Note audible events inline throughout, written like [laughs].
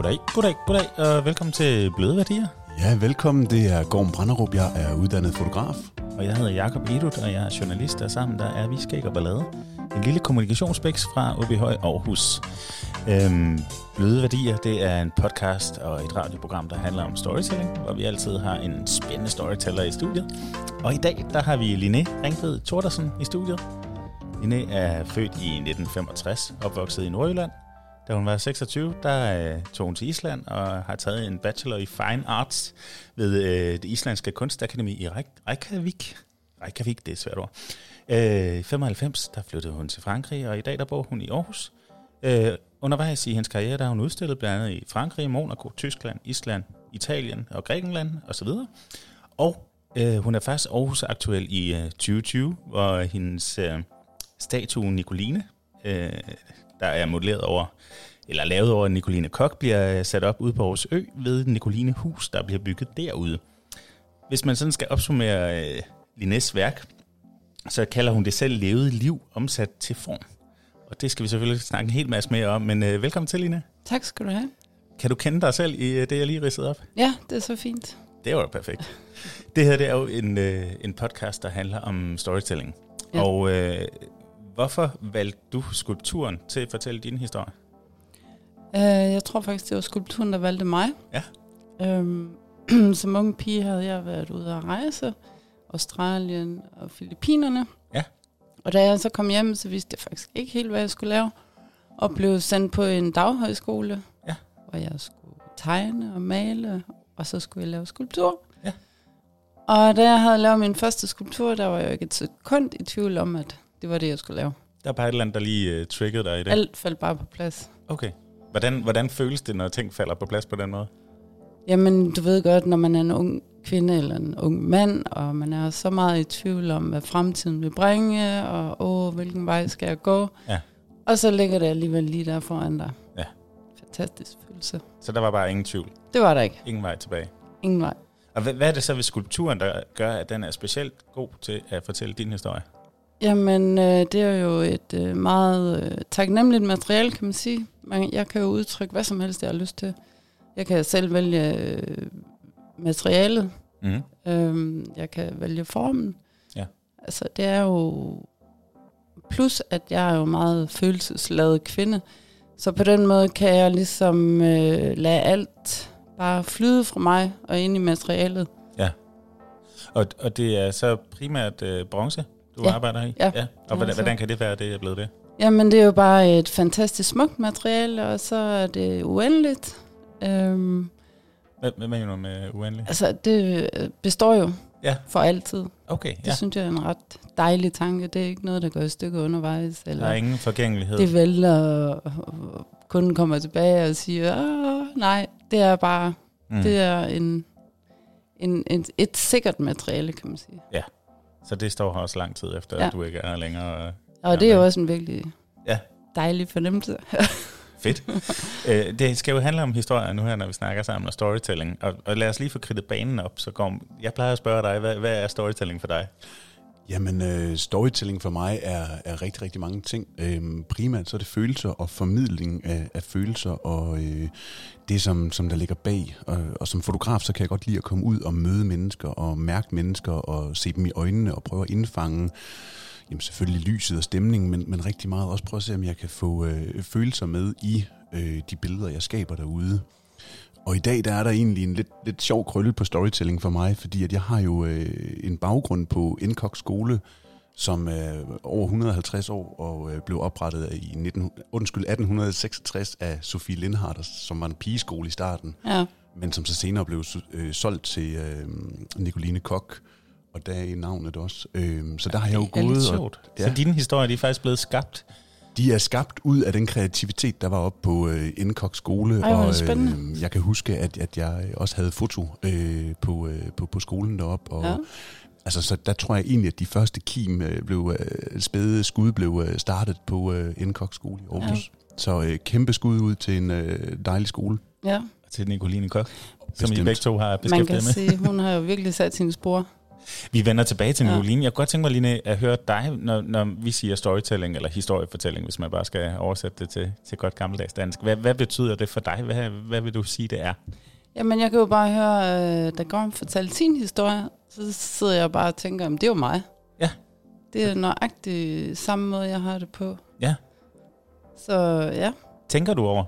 Goddag, goddag, goddag, og velkommen til Bløde Værdier. Ja, velkommen. Det er Gorm Branderup. Jeg er uddannet fotograf. Og jeg hedder Jakob Edut, og jeg er journalist, og sammen der er vi Skæg og Ballade. En lille kommunikationsbæks fra OBH Aarhus. Øhm, Bløde Værdier, det er en podcast og et radioprogram, der handler om storytelling, hvor vi altid har en spændende storyteller i studiet. Og i dag, der har vi Liné Ringved Tordersen i studiet. Liné er født i 1965, opvokset i Nordjylland. Da hun var 26, der øh, tog hun til Island og har taget en bachelor i Fine Arts ved øh, det islandske kunstakademi i Reykjavik. Reykjavik, det er et svært ord. Øh, I 95, der flyttede hun til Frankrig, og i dag der bor hun i Aarhus. Øh, undervejs i hendes karriere, der har hun udstillet blandt andet i Frankrig, Monaco, Tyskland, Island, Italien og Grækenland osv. Og øh, hun er faktisk Aarhus aktuel i øh, 2020, hvor hendes øh, statue Nicoline, øh, der er modelleret over, eller lavet over Nicoline Kok, bliver øh, sat op ude på Aarhus Ø ved Nicoline Hus, der bliver bygget derude. Hvis man sådan skal opsummere øh, Linnes værk, så kalder hun det selv levet liv omsat til form. Og det skal vi selvfølgelig snakke en hel masse mere om, men øh, velkommen til, Line. Tak skal du have. Kan du kende dig selv i øh, det, jeg lige ridsede op? Ja, det er så fint. Det var perfekt. Det her det er jo en, øh, en podcast, der handler om storytelling. Ja. Og øh, hvorfor valgte du skulpturen til at fortælle din historie? Uh, jeg tror faktisk, det var skulpturen, der valgte mig. Ja. Um, [clears throat] som unge pige havde jeg været ude at rejse. Australien og Filippinerne. Ja. Og da jeg så kom hjem, så vidste jeg faktisk ikke helt, hvad jeg skulle lave. Og blev sendt på en daghøjskole, Ja. hvor jeg skulle tegne og male, og så skulle jeg lave skulptur. Ja. Og da jeg havde lavet min første skulptur, der var jeg jo ikke et sekund i tvivl om, at det var det, jeg skulle lave. Der er bare et eller andet, der lige uh, triggede dig i det. Alt faldt bare på plads. Okay. Hvordan, hvordan føles det, når ting falder på plads på den måde? Jamen, du ved godt, når man er en ung kvinde eller en ung mand, og man er så meget i tvivl om, hvad fremtiden vil bringe, og åh, hvilken vej skal jeg gå? Ja. Og så ligger det alligevel lige der foran dig. Ja. Fantastisk følelse. Så der var bare ingen tvivl. Det var der ikke. Ingen vej tilbage. Ingen vej. Og hvad, hvad er det så ved skulpturen, der gør, at den er specielt god til at fortælle din historie? Jamen, øh, det er jo et øh, meget øh, taknemmeligt materiale, kan man sige. Man, jeg kan jo udtrykke hvad som helst, jeg har lyst til. Jeg kan selv vælge øh, materialet. Mm. Øhm, jeg kan vælge formen. Ja. Altså, det er jo... Plus, at jeg er jo meget følelsesladet kvinde. Så på den måde kan jeg ligesom øh, lade alt bare flyde fra mig og ind i materialet. Og, og det er så primært øh, bronze, du Ja. arbejder i? Ja, ja. Og hvordan, hvordan kan det være, det er blevet det? Jamen, det er jo bare et fantastisk smukt materiale, og så er det uendeligt. Øhm, Hvad, hvad mener du med uendelig? altså, det øh, består jo Ja. for altid. Okay, Det ja. synes jeg er en ret dejlig tanke. Det er ikke noget, der går i stykker undervejs. Eller Der er ingen forgængelighed. det vælter, og kunden kommer tilbage og siger, Åh, nej, det er bare, mm. det er en, en, en, et sikkert materiale, kan man sige. Så det står her også lang tid efter, ja. At du ikke er her længere. Og det er jo også en virkelig Ja. dejlig fornemmelse. [laughs] Fedt. øh, det skal jo handle om historier nu her, når vi snakker sammen, og storytelling. Og, og lad os lige få kridtet banen op. Så går, jeg plejer at spørge dig, hvad, hvad er storytelling for dig? Jamen, øh, storytelling for mig er, er rigtig, rigtig mange ting. Øhm, primært så er det følelser og formidling af, af følelser og øh, det, som, som der ligger bag. Og, og som fotograf, så kan jeg godt lide at komme ud og møde mennesker og mærke mennesker og se dem i øjnene og prøve at indfange jamen selvfølgelig lyset og stemningen, men, men rigtig meget også prøve at se, om jeg kan få øh, følelser med i øh, de billeder, jeg skaber derude. Og i dag der er der egentlig en lidt, lidt sjov krølle på storytelling for mig, fordi at jeg har jo øh, en baggrund på Indkok skole, som er over 150 år og øh, blev oprettet i 19, undskyld, 1866 af Sofie Lindhardt, som var en pigeskole i starten, ja. men som så senere blev øh, solgt til øh, Nicoline Kok, og der er navnet også. Øh, så der har jeg jo Det er lidt gået, og sjovt. Ja. Ja. Så dine historier, de er faktisk blevet skabt. De er skabt ud af den kreativitet, der var oppe på øh, Indkok skole. Ej, og det spændende. øh, jeg kan huske, at, at jeg også havde foto øh, på, øh, på, på skolen deroppe. Og, Ja. Altså, så der tror jeg egentlig, at de første kim øh, blev, øh, spæde skud blev øh, startet på øh, Indkok skole i Aarhus. Ja. Så øh, kæmpe skud ud til en øh, dejlig skole. ja. til Nicoline Kok, som I Bestemt. begge to har Man beskæftiget kan med. sige, hun har jo virkelig sat sine spor. Vi vender tilbage til Ja. Nicoline. Jeg kunne godt tænke mig, Line, at høre dig, når, når vi siger storytelling eller historiefortælling, hvis man bare skal oversætte det til, til godt gammeldags dansk. Hvad, hvad betyder det for dig? Hvad, hvad vil du sige, det er? Jamen, jeg kan jo bare høre, øh, da Gorm fortalte sin historie, så sidder jeg bare og tænker, at det er jo mig. Ja. Det er nøjagtigt samme måde, jeg har det på. Ja. Så ja. Tænker du over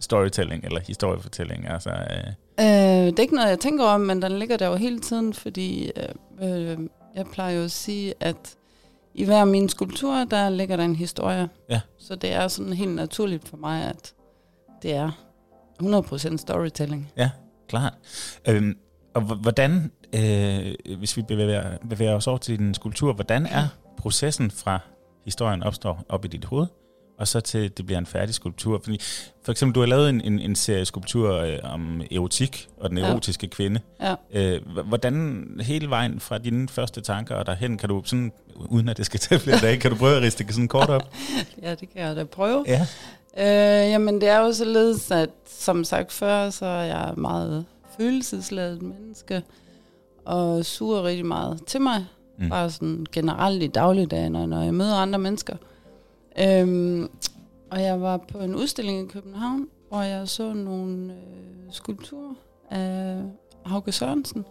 storytelling eller historiefortælling? Altså, øh, Øh, det er ikke noget, jeg tænker om, men den ligger der jo hele tiden, fordi øh, øh, jeg plejer jo at sige, at i hver af mine skulpturer, der ligger der en historie. Ja. Så det er sådan helt naturligt for mig, at det er 100% storytelling. klart. Øhm, og hvordan, øh, hvis vi bevæger, bevæger os over til din skulptur, hvordan er processen fra historien opstår op i dit hoved, og så til det bliver en færdig skulptur? Fordi for eksempel, du har lavet en, en, en serie skulpturer øh, om erotik og den Ja. erotiske kvinde. Ja. Øh, hvordan hele vejen fra dine første tanker og derhen, kan du sådan, uden at det skal [laughs] tage flere dage, kan du prøve at riste det sådan kort op? [laughs] Ja, det kan jeg da prøve. Ja. Øh, jamen, det er jo således, at som sagt før, så er jeg et meget følelsesladet menneske, og suger rigtig meget til mig. Mm. Bare sådan generelt i dagligdagen, når, når jeg møder andre mennesker. Øhm, og jeg var på en udstilling i København, hvor jeg så nogle øh, skulpturer af Hauke Sørensen.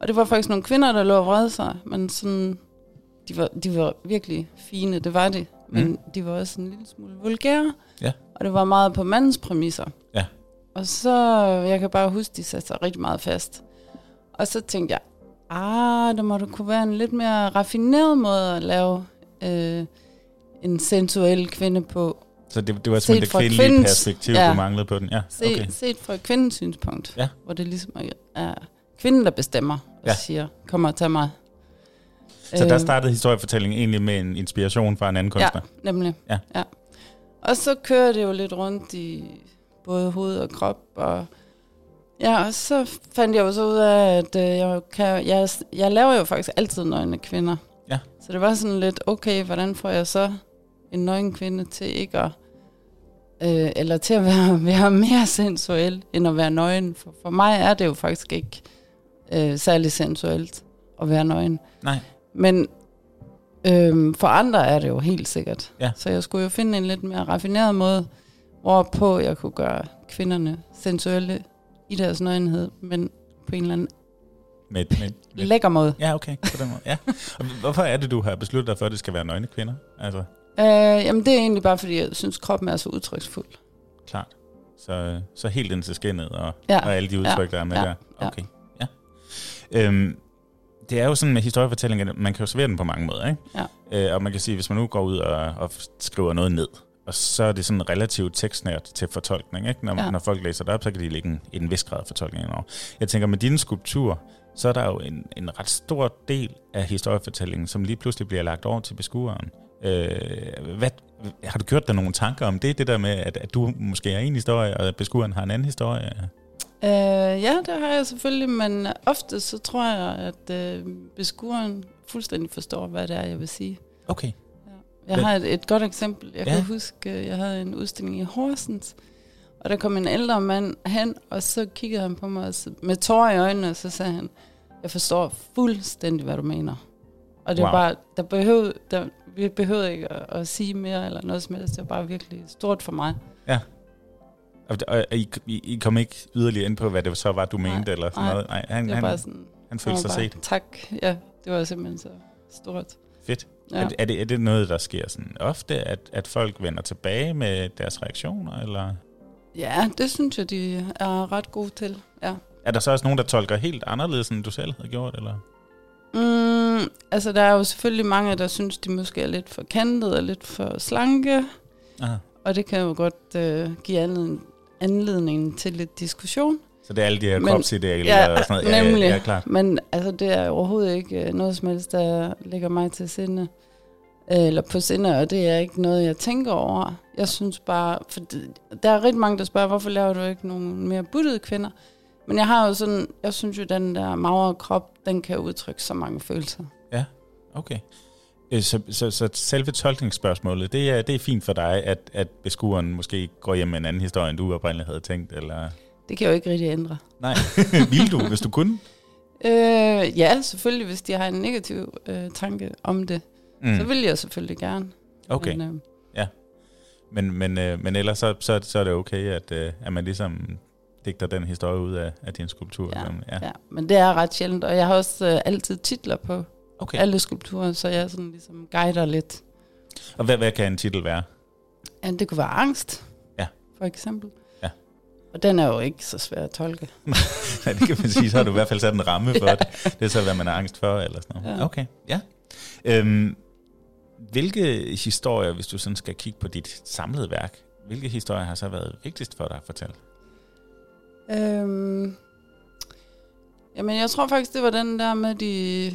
Og det var faktisk nogle kvinder, der lå og vrede sig, men sådan, de var, de var virkelig fine, det var de. Men Mm. de var også en lille smule vulgære. Ja. Og det var meget på mandens præmisser. Ja. Og så, jeg kan bare huske, de satte sig rigtig meget fast. Og så tænkte jeg, ah, der må der kunne være en lidt mere raffineret måde at lave øh, en sensuel kvinde på. Så det, det var Set simpelthen det fra kvindelige kvindens- perspektiv, ja. du manglede på den? Ja, okay. okay. Set fra kvindens synspunkt. Ja. Hvor det ligesom er, kvinden, der bestemmer og Ja. ja. siger, kom og tag mig. Så der Øh, startede historiefortællingen egentlig med en inspiration fra en anden kunstner? Nemlig. Ja. ja. Og så kører det jo lidt rundt i både hoved og krop. Og, ja, og så fandt jeg jo så ud af, at øh, jeg, kan, jeg, jeg laver jo faktisk altid nøgne kvinder. Ja. Så det var sådan lidt, okay, hvordan får jeg så en nøgen kvinde til ikke at, øh, eller til at være, [laughs] være mere sensuel, end at være nøgen. For, for mig er det jo faktisk ikke øh, særlig sensuelt at være nøgen. Nej. Men øhm, for andre er det jo helt sikkert. Ja. Så jeg skulle jo finde en lidt mere raffineret måde, hvorpå jeg kunne gøre kvinderne sensuelle i deres nøgenhed, men på en eller anden Med, med, med, lækker måde. ja, okay. På den måde. Ja. Og hvorfor er det, du har besluttet dig for, at det skal være nøgne kvinder? Altså, Øh, jamen det er egentlig bare, fordi jeg synes, kroppen er så udtryksfuld. klart. Så, så helt ind til skinnet og, Ja. og alle de udtryk, der er med Ja. der. Ja. Okay, ja. Øhm, det er jo sådan med historiefortælling, at man kan jo servere den på mange måder, ikke? Ja. Øh, og man kan sige, hvis man nu går ud og, og skriver noget ned, og så er det sådan relativt tekstnært til fortolkning, ikke? Når, ja. Ja. når folk læser det op, så kan de lægge en, en vis grad af fortolkning over. Jeg tænker, med dine skulpturer, så er der jo en, en ret stor del af historiefortællingen, som lige pludselig bliver lagt over til beskueren. Øh, hvad, har du gjort dig nogle tanker om det, det der med, at, at du måske er en historie, og at beskueren har en anden historie? Øh, ja, det har jeg selvfølgelig, men ofte så tror jeg, at øh, beskueren fuldstændig forstår, hvad det er, jeg vil sige. Okay. Jeg Men- har et, et godt eksempel. Jeg Ja. ja. kan huske, øh, jeg havde en udstilling i Horsens, og der kom en ældre mand hen, og så kiggede han på mig med tårer i øjnene, og så sagde han, jeg forstår fuldstændig, hvad du mener. Og det Wow. var bare, der behøvede, der, vi behøvede ikke at, at sige mere eller noget som helst. Det var bare virkelig stort for mig. Og, og, og I, I, I kom ikke yderligere ind på, hvad det så var, du Nej, mente, eller sådan nej. noget? Nej, han, Det var han, bare sådan, han følte sig var set. bare, Tak, ja, det var simpelthen så stort. Fedt. Ja. Ja. Er, er, det, er det noget, der sker sådan ofte, at, at folk vender tilbage med deres reaktioner, eller ja, det synes jeg, de er ret gode til. Ja. er der så også nogen, der tolker helt anderledes, end du selv havde gjort, eller? Mm, altså, der er jo selvfølgelig mange, der synes, de måske er lidt for kantet og lidt for slanke. Aha. Og det kan jo godt øh, give anledning, anledning til lidt diskussion. Så det er alle de her Men- kropsidealer Ja, og sådan noget? Nemlig. Ja, ja, klart. Men altså, det er overhovedet ikke øh, noget som helst, der ligger mig til sinde. Øh, Eller på sinde, og det er ikke noget, jeg tænker over. Jeg synes bare, for det, der er rigtig mange, der spørger, hvorfor laver du ikke nogle mere buttede kvinder? Men jeg har jo sådan, jeg synes jo, den der magre krop, den kan udtrykke så mange følelser. Okay. Øh, Så, så, så selve tolkningsspørgsmålet, det er, det er fint for dig, at, at beskueren måske går hjem med en anden historie, end du oprindeligt havde tænkt, eller... Det kan jeg jo ikke rigtig ændre. Nej, [laughs] vil du, hvis du kunne? Øh, ja, selvfølgelig, hvis de har en negativ øh, tanke om det, mm. så vil jeg selvfølgelig gerne. Okay. Men, øh, ja. Men, men, øh, men ellers så, så, så er det okay, at, øh, at man ligesom digter den historie ud af, af din skulptur. Ja, ja. ja, men det er ret sjældent, og jeg har også øh, altid titler på okay. alle skulpturer, så jeg sådan ligesom guider lidt. Og hvad, hvad kan en titel være? Ja, det kunne være angst, ja. for eksempel. Ja. Og den er jo ikke så svær at tolke. [laughs] Nej, det kan man sige. Så har du i hvert fald sat en ramme for ja. det. Det er så, hvad man er angst for, eller sådan noget. Ja. Okay, ja. Øhm, hvilke historier, hvis du sådan skal kigge på dit samlede værk, hvilke historier har så været vigtigst for dig at fortælle? Øhm, jamen, jeg tror faktisk, det var den der med de,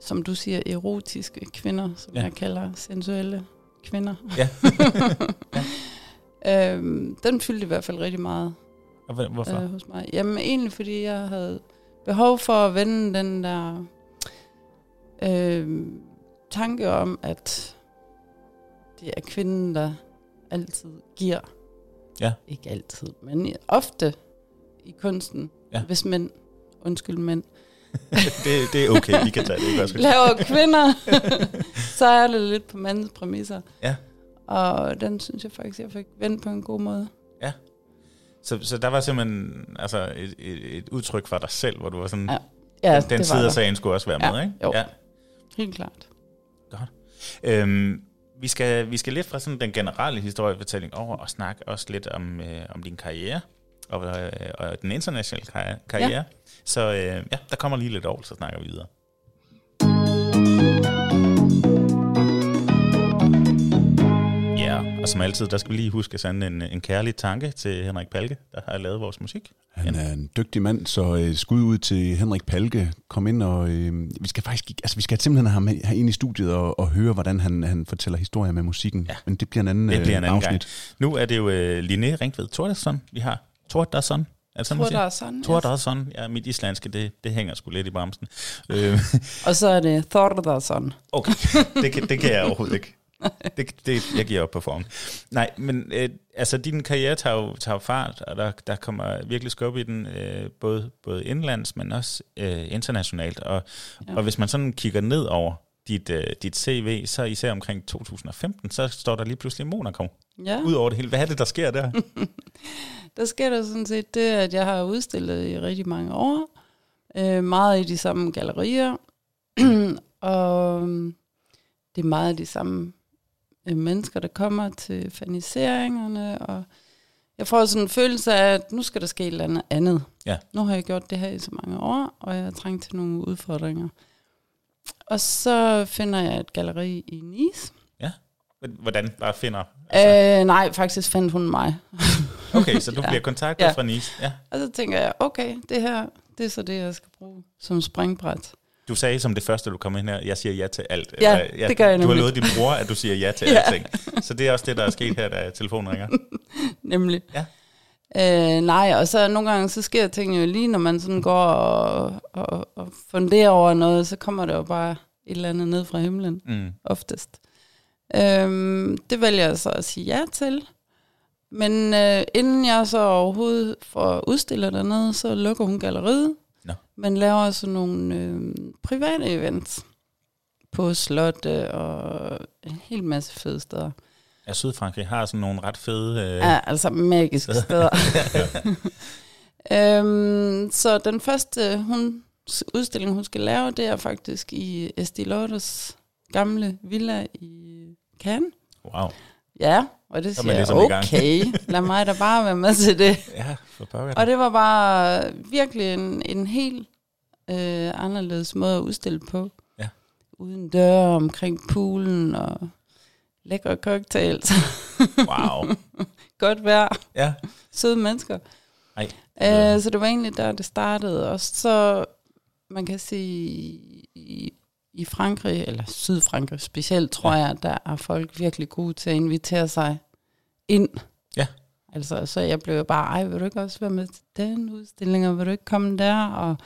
som du siger, erotiske kvinder, som ja. jeg kalder sensuelle kvinder. Ja. ja. [laughs] øhm, den fyldte i hvert fald rigtig meget. Og hvorfor? Øh, hos mig. Jamen, egentlig fordi jeg havde behov for at vende den der øh, tanke om, at det er kvinden, der altid giver. Ja. Ikke altid, men ofte i kunsten, ja. hvis mænd, undskyld mænd, [laughs] det, det er okay, vi kan tage det. Ikke? Laver kvinder, [laughs] så er det lidt på mandens præmisser. Ja. Og den synes jeg faktisk, jeg fik vendt på en god måde. Ja. Så, så der var simpelthen altså et, et, et udtryk for dig selv, hvor du var sådan, ja. Ja, den, den side af sagen skulle også være ja. med, ikke? Jo. Ja, helt klart. Godt. Øhm, vi skal, vi skal lidt fra sådan den generelle historiefortælling over og snakke også lidt om, øh, om din karriere og, øh, og den internationale karriere. Ja. Så øh, ja, der kommer lige lidt over, så snakker vi videre. Ja, og som altid, der skal vi lige huske at sende en, en kærlig tanke til Henrik Palke, der har lavet vores musik. Han er en dygtig mand, så øh, skud ud til Henrik Palke. Kom ind og øh, vi skal faktisk, altså vi skal simpelthen have ham her ind i studiet og, og høre, hvordan han, han fortæller historier med musikken. Ja. Men det bliver en anden, det bliver en anden afsnit. Gang. Nu er det jo øh, Linné Ringved Thordarsson, vi har. Thordarsson. Er det sådan, Thordarsson. Thordarsson. Ja, mit islandske, det, det hænger sgu lidt i bremsen. Øh. [laughs] og så er det Thordarsson. Okay, det kan, det kan jeg overhovedet ikke. Det, det, jeg giver op på form. Nej, men øh, altså din karriere tager jo, tager fart, og der, der kommer virkelig skub i den, øh, både, både indlands, men også øh, internationalt. Og, ja. og hvis man sådan kigger ned over dit, øh, dit CV, så især omkring 2015, så står der lige pludselig Monaco. Ja. Udover det hele. Hvad er det, der sker der? [laughs] der sker der sådan set det, at jeg har udstillet i rigtig mange år. Øh, meget i de samme gallerier. [clears throat] og øhm, det er meget af de samme øh, mennesker, der kommer til ferniseringerne. Og jeg får sådan en følelse af, at nu skal der ske et eller andet andet. Ja. Nu har jeg gjort det her i så mange år, og jeg har trængt til nogle udfordringer. Og så finder jeg et galleri i Nice. Ja. Hvordan bare finder? Altså? Øh, nej, faktisk fandt hun mig. [laughs] okay, så du [laughs] ja. bliver kontaktet ja. fra Nice. Ja. Og så tænker jeg, okay, det her, det er så det, jeg skal bruge som springbræt. Du sagde som det første, du kom ind her, jeg siger ja til alt. Ja, ja det gør jeg Du har lovet din bror, at du siger ja til [laughs] ja. alting. Så det er også det, der er sket her, da telefonen ringer. Nemlig. Ja. Øh, nej, og så nogle gange, så sker ting jo lige, når man sådan går og, og, og funderer over noget, så kommer der jo bare et eller andet ned fra himlen, mm. oftest. Øhm, det vælger jeg så at sige ja til. Men øh, inden jeg så overhovedet får udstillet dernede, så lukker hun galleriet. No. Men laver så nogle øh, private events på slotte og en hel masse fede steder. Ja, Sydfrankrig har sådan nogle ret fede... Øh... Ja, altså magiske steder. [laughs] [laughs] øhm, så den første hun, udstilling, hun skal lave, det er faktisk i Estée Lauders gamle villa i Cannes. Wow. Ja, og det siger jeg, ligesom okay, lad mig da bare være med til det. [laughs] Ja, for pokker. Og det var bare virkelig en, en helt øh, anderledes måde at udstille på. Ja. Uden døre omkring poolen og lækre cocktails. Wow. [laughs] Godt vejr. Ja. Søde mennesker. Ej. Øh, så det var egentlig der, det startede. Og så, man kan sige, i, i Frankrig, eller Sydfrankrig specielt, tror ja. jeg, der er folk virkelig gode til at invitere sig ind. Ja. Altså, så jeg blev bare, ej, vil du ikke også være med til den udstilling, og vil du ikke komme der? Og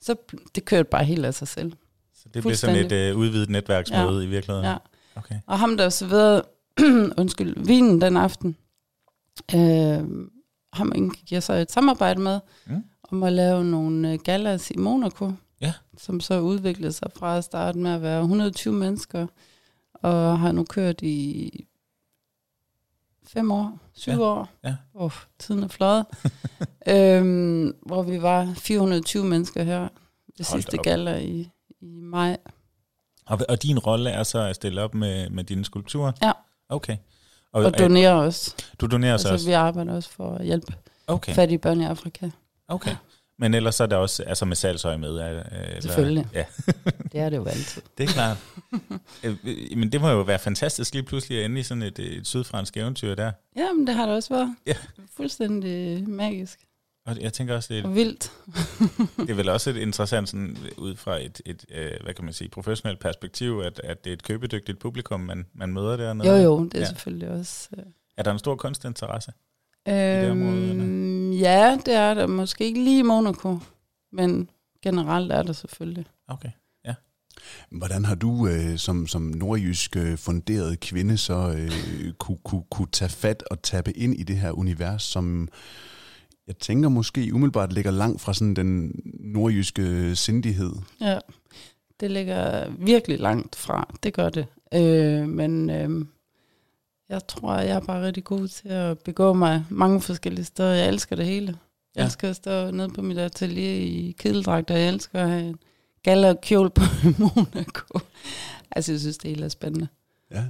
så det kørte bare helt af sig selv. Så det blev sådan et uh, udvidet netværksmøde ja. i virkeligheden? Ja. Okay. Og ham, der serverede, [clears throat] undskyld, vinen den aften, øh, ham indgik jeg så et samarbejde med, mm. om at lave nogle galas i Monaco, Ja. Som så udviklede sig fra at starte med at være 120 mennesker, og har nu kørt i fem år, syv Ja, år. ja. Oh, tiden er fløjet. [laughs] øhm, hvor vi var 420 mennesker her ved da sidste gala i, i maj. Og, og din rolle er så at stille op med, med dine skulpturer? Ja. Okay. Og er- donerer også. du donerer så Altså, også? vi arbejder også for at hjælpe Okay. fattige børn i Afrika. okay. Men ellers så er der også altså med salgsøje med? øh, Eller, Selvfølgelig. Ja, [laughs] Det er det jo altid. det er klart. Øh, øh, Men det må jo være fantastisk lige pludselig at ende i sådan et, et sydfransk eventyr der. Jamen, det har det også været. Ja. Fuldstændig magisk Og jeg tænker også, det, og vildt. det er vel også et interessant sådan, ud fra et, et øh, hvad kan man sige, professionelt perspektiv, at, at det er et købedygtigt publikum, man, man møder dernede. Jo, jo, det er Ja. selvfølgelig også... øh, Er der en stor kunstinteresse? det område, Øhm, ja, det er der. Måske ikke lige i Monaco, men generelt er der selvfølgelig. Okay. Hvordan har du øh, som, som nordjysk øh, funderet kvinde så øh, kunne, kunne, kunne tage fat og tappe ind i det her univers, som jeg tænker måske umiddelbart ligger langt fra sådan den nordjyske sindighed? Ja, det ligger virkelig langt fra. Det gør det. Øh, men øh, jeg tror, jeg er bare rigtig god til at begå mig mange forskellige steder. Jeg elsker det hele. Jeg Ja. elsker at stå nede på mit atelier i kedeldragt, og jeg elsker at have en gala kjole på i [laughs] Monaco. Altså, jeg synes, det hele er spændende. Ja.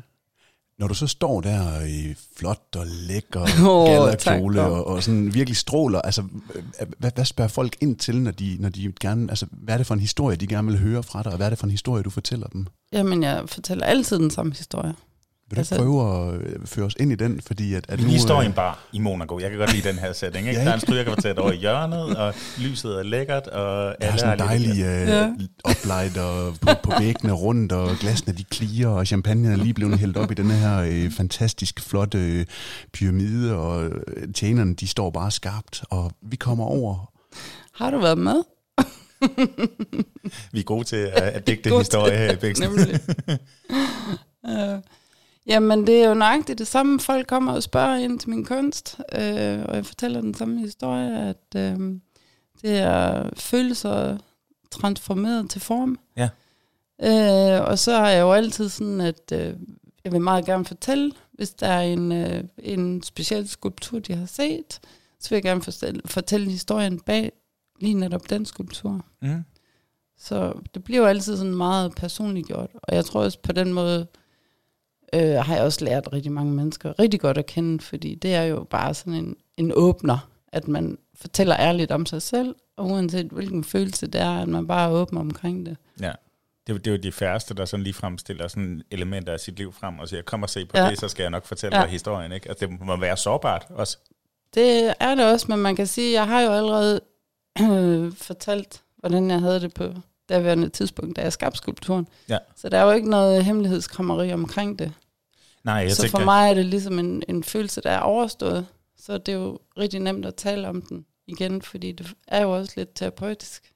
Når du så står der i flot og lækker [laughs] Åh, gallerkjole og, og sådan virkelig stråler, altså øh, hvad, hvad spørger folk ind til, når de, når de gerne, altså hvad er det for en historie, de gerne vil høre fra dig, og hvad er det for en historie, du fortæller dem? Jamen, jeg fortæller altid den samme historie. Vil du altså, prøve at øh, føre os ind i den, fordi at, at Vi lige står øh, i en bar i Monaco. Jeg kan godt lide den her setting. Ikke? Ja, Der er en ikke? strygerkvartet over i hjørnet, og lyset er lækkert. Og Der er sådan har dejlig lidt- øh, Ja. oplight og på, på væggene rundt, og glasene de klirer, og champagne er lige blevet hældt op i den her øh, fantastisk flotte øh, pyramide, og øh, tjenerne de står bare skarpt, og vi kommer over. Har du været med? Vi er gode til at, at digte God historie her i. Nemlig. [laughs] jamen, det er jo nøjagtigt det samme. Folk kommer og spørger ind til min kunst, øh, og jeg fortæller den samme historie, at øh, det er følelser transformeret til form. Ja. Øh, og så er jeg jo altid sådan, at øh, jeg vil meget gerne fortælle, hvis der er en, øh, en speciel skulptur, de har set, så vil jeg gerne fortælle, fortælle historien bag lige netop den skulptur. Mm. Så det bliver jo altid sådan meget personligt gjort. Og jeg tror også på den måde, øh, har jeg også lært rigtig mange mennesker rigtig godt at kende, fordi det er jo bare sådan en, en åbner, at man fortæller ærligt om sig selv, og uanset hvilken følelse det er, at man bare er åben omkring det. Ja. Det er, jo- det er jo de færreste, der sådan lige fremstiller sådan elementer af sit liv frem og siger, kom og se på Ja. det, så skal jeg nok fortælle Ja. dig historien. Ikke? Altså, det må være sårbart også. Det er det også, men man kan sige, jeg har jo allerede øh, [clears throat] fortalt, hvordan jeg havde det på daværende tidspunkt, da jeg skabte skulpturen. Ja. Så der er jo ikke noget hemmelighedskrammeri omkring det. Nej, jeg så tænker, for mig er det ligesom en, en følelse, der er overstået. Så det er jo rigtig nemt at tale om den igen, fordi det er jo også lidt terapeutisk.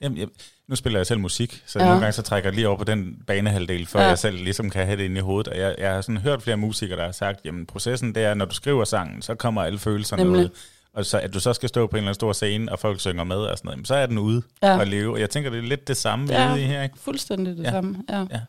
Jamen, jeg, nu spiller jeg selv musik, så ja. Nogle gange så trækker jeg lige over på den banehalvdel, før. Ja. jeg selv ligesom kan have det inde i hovedet. Og jeg, jeg har sådan hørt flere musikere, der har sagt, jamen processen det er, når du skriver sangen, så kommer alle følelserne Nemlig. ud. Og så at du så skal stå på en eller anden stor scene, og folk synger med og sådan noget, så er den ude ja. Og leve. Og jeg tænker, det er lidt det samme, Ja. er ude i her, ikke? fuldstændig det Ja. samme. Ja. Ja.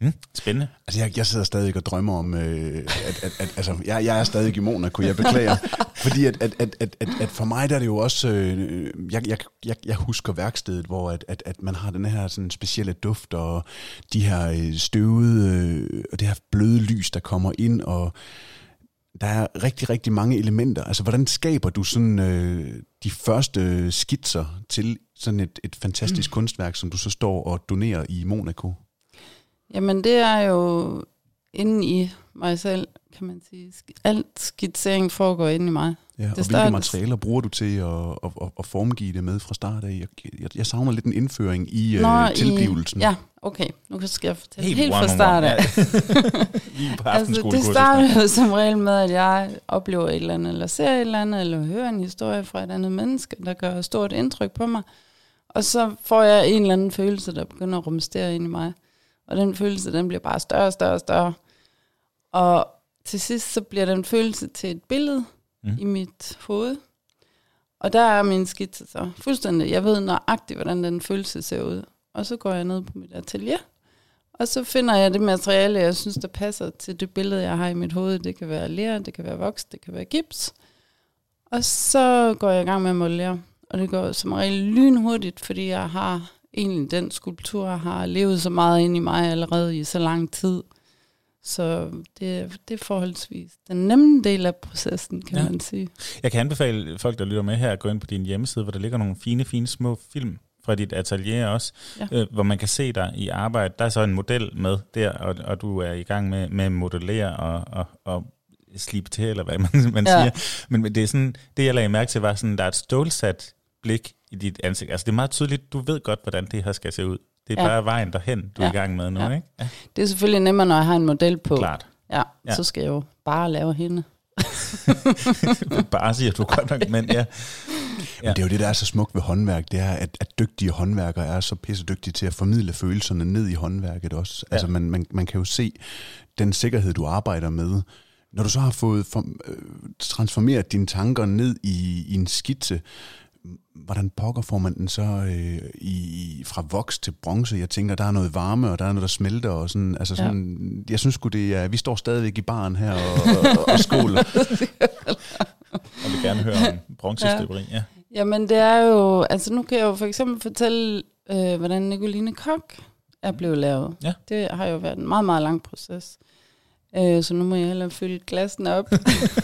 Mm, spændende. Altså, jeg, jeg sidder stadig og drømmer om, øh, at, at, at altså, jeg, jeg er stadig i Monaco, jeg beklager. [laughs] Fordi at, at, at, at, at, at for mig der er det jo også, øh, jeg, jeg, jeg, jeg husker værkstedet, hvor at, at, at man har den her sådan specielle duft, og de her øh, støvede, øh, og det her bløde lys, der kommer ind, og der er rigtig, rigtig mange elementer. Altså, hvordan skaber du sådan øh, de første skitser til sådan et, et fantastisk mm. kunstværk, som du så står og donerer i Monaco? Jamen det er jo inde i mig selv, kan man sige. Alt skitsering foregår inde i mig. Ja, og hvilke starter- materialer bruger du til at, at, at, at formgive det med fra start af? Jeg, jeg, jeg savner lidt en indføring i Nå, øh, tilblivelsen. I, ja, okay. Nu skal jeg fortælle Helt helt, fra start af. ja. [laughs] Lige på Altså, det starter jo som regel med, at jeg oplever et eller andet, eller ser et eller andet, eller hører en historie fra et andet menneske, der gør stort indtryk på mig. Og så får jeg en eller anden følelse, der begynder at rumstere ind i mig. Og den følelse, den bliver bare større og større og større. Og til sidst, så bliver den følelse til et billede mm. i mit hoved. Og der er min skitse så fuldstændig. Jeg ved nøjagtigt, hvordan den følelse ser ud. Og så går jeg ned på mit atelier, og så finder jeg det materiale, jeg synes, der passer til det billede, jeg har i mit hoved. Det kan være ler, det kan være voks, det kan være gips. Og så går jeg i gang med at modellere. Og det går som regel lynhurtigt, fordi jeg har egentlig den skulptur har levet så meget ind i mig allerede i så lang tid. Så det, det er forholdsvis den nemme del af processen, kan ja. man sige. Jeg kan anbefale folk, der lytter med her, at gå ind på din hjemmeside, hvor der ligger nogle fine, fine små film fra dit atelier også, ja. øh, hvor man kan se dig i arbejde. Der er så en model med der, og, og du er i gang med, med at modellere og, og, og slibe til, eller hvad [laughs] man, man ja. siger. Men det er sådan, det jeg lagde mærke til, var sådan, der er et stålsat blik i dit ansigt. Altså det er meget tydeligt, du ved godt, hvordan det her skal se ud. Det er ja. bare vejen derhen, du ja. er i gang med nu, ja. ikke? Ja. Det er selvfølgelig nemmere, når jeg har en model på. Klart. Ja, ja. så skal jeg jo bare lave hende. [laughs] bare siger du godt nok, men ja. ja. Men det er jo det, der er så smukt ved håndværk, det er, at, at dygtige håndværkere er så pisse dygtige til at formidle følelserne ned i håndværket også. Ja. Altså man, man, man kan jo se den sikkerhed, du arbejder med, når du så har fået for, øh, transformeret dine tanker ned i, i en skitse, hvordan pokker får man den så øh, i, fra voks til bronze? Jeg tænker, der er noget varme, og der er noget, der smelter. Og sådan, altså sådan, ja. Jeg synes det er, vi står stadigvæk i baren her og, og, og skåler. [laughs] og vil gerne høre om bronzestøberi. Ja. ja. Jamen det er jo, altså nu kan jeg jo for eksempel fortælle, øh, hvordan Nicoline Kok er blevet lavet. Ja. Det har jo været en meget, meget lang proces. Øh, så nu må jeg hellere fylde glassen op.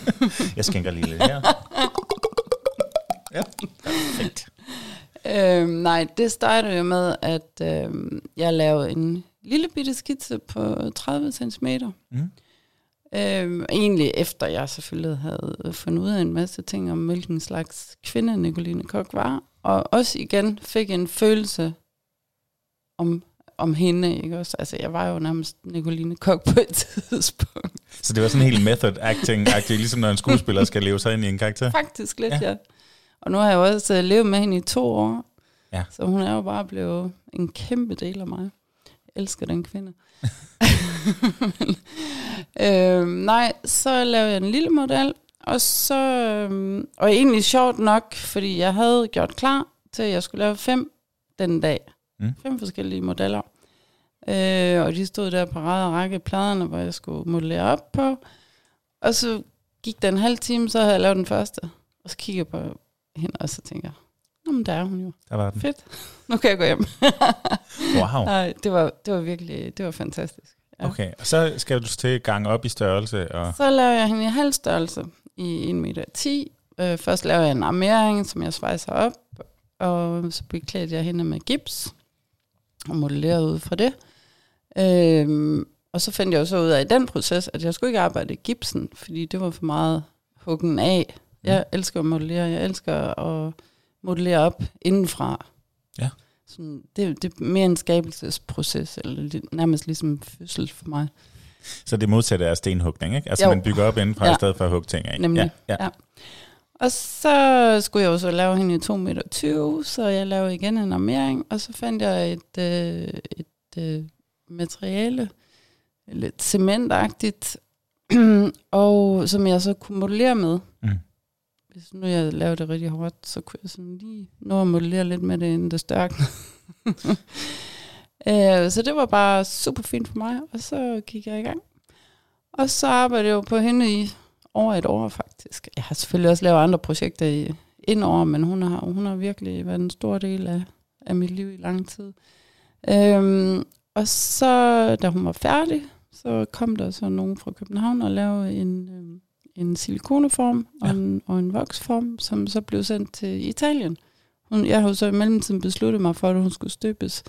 [laughs] jeg skænker lige lidt her. Ja, perfekt. [laughs] Øhm, nej, det startede jo med, at øhm, jeg lavede en lille bitte skitse på 30 cm. Mm. Øhm, egentlig efter jeg selvfølgelig havde fundet ud af en masse ting om, hvilken slags kvinde Nicoline Kok var. Og også igen fik en følelse om, om hende. Ikke også? Altså, jeg var jo nærmest Nicoline Kok på et [laughs] tidspunkt. Så det var sådan helt method acting, acting ligesom når en skuespiller skal leve sig ind i en karakter? Faktisk lidt, ja. ja. Og nu har jeg jo også øh, levet med hende i to år. Ja. Så hun er jo bare blevet en kæmpe del af mig. Jeg elsker den kvinde. [laughs] øh, nej, så lavede jeg en lille model, og så, øh, og egentlig sjovt nok, fordi jeg havde gjort klar til, at jeg skulle lave fem den dag. Mm. Fem forskellige modeller. Øh, og de stod der på række række pladerne, hvor jeg skulle modellere op på. Og så gik der en halv time, så havde jeg lavet den første. Og så kiggede jeg på, hende, og så tænker jeg, Nå, men der er hun jo. Der var den. Fedt. [laughs] Nu kan jeg gå hjem. [laughs] wow. [laughs] Nej, det var, det var virkelig, det var fantastisk. Ja. Okay, og så skal du til gang op i størrelse? Og... Så laver jeg hende i halv størrelse i 1,10 meter. Øh, først laver jeg en armering, som jeg svejser op, og så beklædte jeg hende med gips, og modellerede ud fra det. Øhm, og så fandt jeg også ud af i den proces, at jeg skulle ikke arbejde i gipsen, fordi det var for meget huggen af. Jeg elsker at modellere. Jeg elsker at modellere op indenfra. Ja. Sådan, det, det er mere en skabelsesproces, eller nærmest ligesom fødsel for mig. Så det modsatte er stenhugning, ikke? Altså jo. man bygger op indenfra ja. i stedet for at hugge ting af. Nemlig, ja. ja. ja. Og så skulle jeg jo så lave hende i 2,20 meter, så jeg lavede igen en armering, og så fandt jeg et, øh, et øh, materiale, lidt cementagtigt, [clears throat] og som jeg så kunne modellere med. Hvis nu jeg lavede det rigtig hårdt, så kunne jeg sådan lige nå at modellere lidt med det, inden det størkne. [laughs] øh, så det var bare super fint for mig, og så gik jeg i gang. Og så arbejdede jeg jo på hende i over et år faktisk. Jeg har selvfølgelig også lavet andre projekter i ind over, men hun har, hun har virkelig været en stor del af, af mit liv i lang tid. Øhm, og så, da hun var færdig, så kom der så nogen fra København og lavede en, øhm, en silikoneform og, ja. en, og en voksform, som så blev sendt til Italien. Hun, jeg har så i mellemtiden besluttet mig for, at hun skulle støbes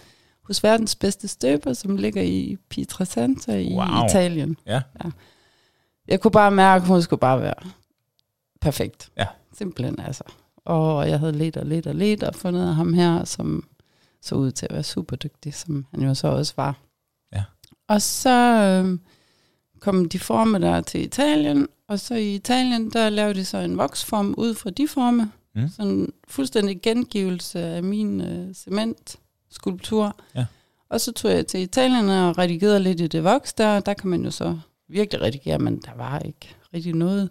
hos verdens bedste støber, som ligger i Pietrasanta i wow. Italien. Ja. ja. Jeg kunne bare mærke, at hun skulle bare være perfekt. Ja. Simpelthen altså. Og jeg havde lidt og lidt og lidt og fundet ham her, som så ud til at være super dygtig, som han jo så også var. Ja. Og så øh, kom de former der til Italien, og så i Italien, der lavede de så en voksform ud fra de forme. Mm. Sådan en fuldstændig gengivelse af min øh, cementskulptur. Ja. Og så tog jeg til Italien og redigerede lidt i det voks der. Der kan man jo så virkelig redigere, men der var ikke rigtig noget.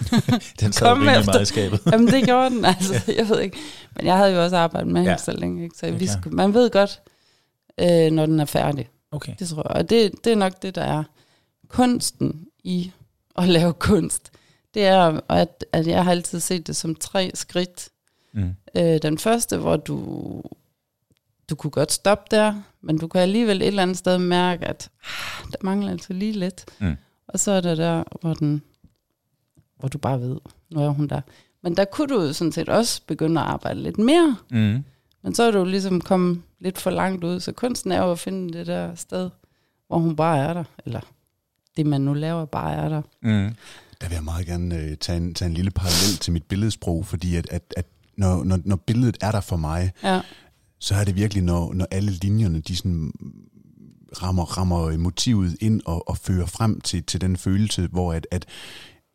[laughs] Den sad Kom efter. meget i skabet. [laughs] Jamen det gjorde den, [laughs] altså, jeg ved ikke. Men jeg havde jo også arbejdet med Ja. hende så længe, ikke? så vi skulle, man ved godt, øh, når den er færdig. Okay. Det tror jeg. Og det, det er nok det, der er kunsten i at lave kunst. Det er, at, at jeg har altid set det som tre skridt. Mm. Øh, den første, hvor du, du kunne godt stoppe der, men du kan alligevel et eller andet sted mærke, at ah, der mangler altså lige lidt. Mm. Og så er der der, hvor, den, hvor du bare ved, nu er hun der. Men der kunne du sådan set også begynde at arbejde lidt mere. Mm. Men så er du ligesom kommet lidt for langt ud. Så kunsten er jo at finde det der sted, hvor hun bare er der. Eller det, man nu laver, bare er der. Mm. Der vil jeg meget gerne øh, tage, en, tage en lille parallel til mit billedsprog, fordi at, at, at når, når, når billedet er der for mig, Ja, så er det virkelig, når, når alle linjerne, de sådan rammer, rammer motivet ind og, og fører frem til, til den følelse, hvor at, at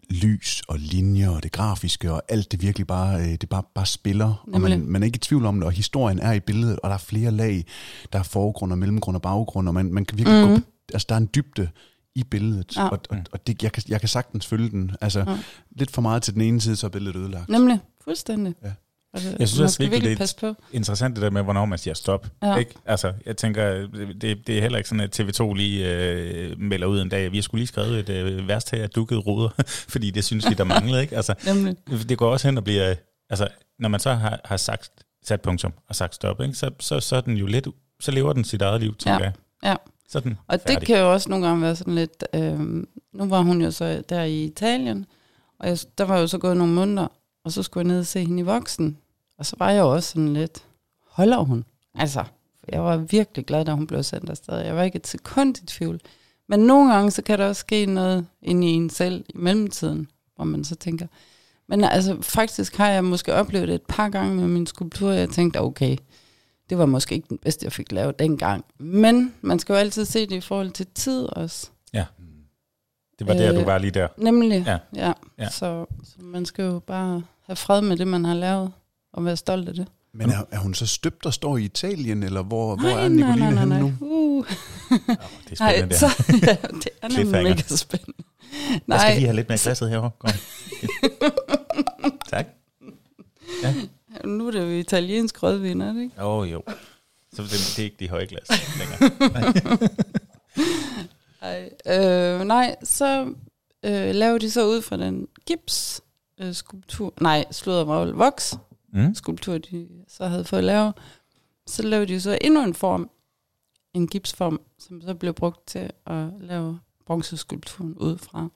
lys og linjer og det grafiske og alt det virkelig bare, øh, det bare, bare spiller. Og man, man er ikke i tvivl om det, og historien er i billedet, og der er flere lag. Der er forgrund og mellemgrund og baggrund, og man, man kan virkelig mm. gå, altså der er en dybde i billedet, Ja. og, og, og det, jeg, kan, jeg kan sagtens følge den. Altså, Ja. lidt for meget til den ene side, så er billedet ødelagt. nemlig. Fuldstændig. Ja. Altså, Jeg synes også virkelig, virkelig det er- passe på. Interessant det der med, hvornår man siger stop. Ja. Ikke? Altså, jeg tænker, det, det er heller ikke sådan, at TV2 lige øh, melder ud en dag, vi har skulle lige skrevet et øh, værst her dukket ruder, [laughs] fordi det synes vi, der manglede. Ikke? Altså, Nemlig. det går også hen og bliver, altså, når man så har, har sagt, sat punktum og sagt stop, ikke? Så, så, så er den jo lidt, så lever den sit eget liv, tænker Ja. jeg. Ja. Så den Og færdig. det kan jo også nogle gange være sådan lidt... Øh, nu var hun jo så der i Italien, og jeg, der var jo så gået nogle måneder, og så skulle jeg ned og se hende i voksen. Og så var jeg jo også sådan lidt, holder hun? Altså, jeg var virkelig glad, da hun blev sendt afsted. Jeg var ikke et sekund i tvivl. Men nogle gange, så kan der også ske noget inde i en selv i mellemtiden, hvor man så tænker... Men altså, faktisk har jeg måske oplevet det et par gange med min skulptur, og jeg tænkte, okay, det var måske ikke den bedste, jeg fik lavet dengang. Men man skal jo altid se det i forhold til tid også. Det var der, Øh, du var lige der. Nemlig, Ja. ja. ja. Ja. Så, så man skal jo bare have fred med det, man har lavet, og være stolt af det. Men er, er hun så støbt og står i Italien, eller hvor, hvor nej, er nej, Nicoline nej, nej, henne nej. nu? Uh. Oh, det er Nej, spændende, det så, [laughs] ja, det er nemlig mega spændende. Jeg skal Nej, lige have lidt mere glasset herovre. Kom. [laughs] tak. Nu er det jo italiensk rødvin, er det ikke? Åh, oh, jo. Så det, det er ikke de høje glas længere. [laughs] Ej, øh, nej, så øh, laver de så ud fra den gips øh, skulptur, nej, sluddervrøvl, voks Mm. skulptur, de så havde fået lavet. Så lavede de så endnu en form, en gipsform, som så blev brugt til at lave bronzeskulpturen ud fra.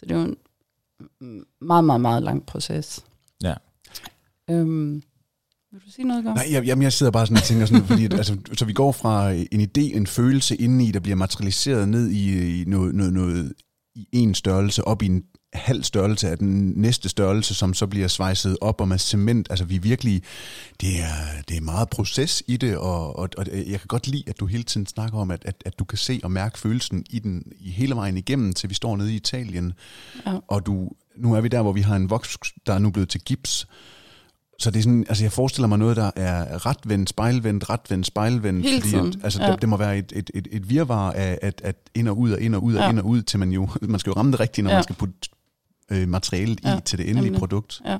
Så det var en meget, meget, meget lang proces. Ja. Øhm, vil du sige noget, Gav? Nej, jeg, jamen, jeg sidder bare sådan og tænker sådan, fordi, at, altså, så vi går fra en idé, en følelse indeni, der bliver materialiseret ned i, i noget, noget, noget, i en størrelse, op i en halv størrelse af den næste størrelse, som så bliver svejset op og med cement. Altså vi virkelig, det er, det er meget proces i det, og, og, og jeg kan godt lide, at du hele tiden snakker om, at, at, at du kan se og mærke følelsen i den i hele vejen igennem, til vi står nede i Italien. Ja. Og du, nu er vi der, hvor vi har en voks, der er nu blevet til gips, så det er sådan, altså jeg forestiller mig noget, der er retvendt, spejlvendt, retvendt, spejlvendt. Hele fordi At, altså ja. det, det, må være et, et, et, et virvar af at, at ind og ud og ind og ud og Ja. ind og ud, til man jo, [laughs] man skal jo ramme det rigtigt, når Ja. man skal putte øh, materialet Ja, i til det endelige nemlig. produkt. Ja.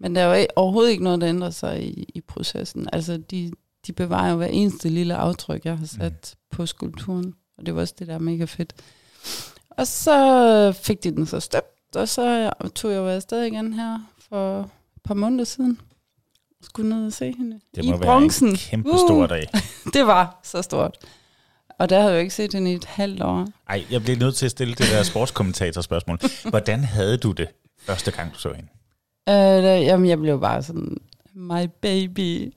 Men der er jo overhovedet ikke noget, der ændrer sig i, i processen. Altså, de, de bevarer jo hver eneste lille aftryk, jeg har sat mm. på skulpturen. Og det var også det, der er mega fedt. Og så fik de den så støbt, og så tog jeg jo afsted igen her for par måneder siden. Og skulle ned og se hende Det i må være bronzen. en kæmpe stor dag. [laughs] Det var så stort. Og der havde jeg jo ikke set hende i et halvt år. Ej, jeg bliver nødt til at stille det der sportskommentatorspørgsmål. Hvordan havde du det første gang, du så hende? Øh, der, jamen, jeg blev bare sådan, my baby.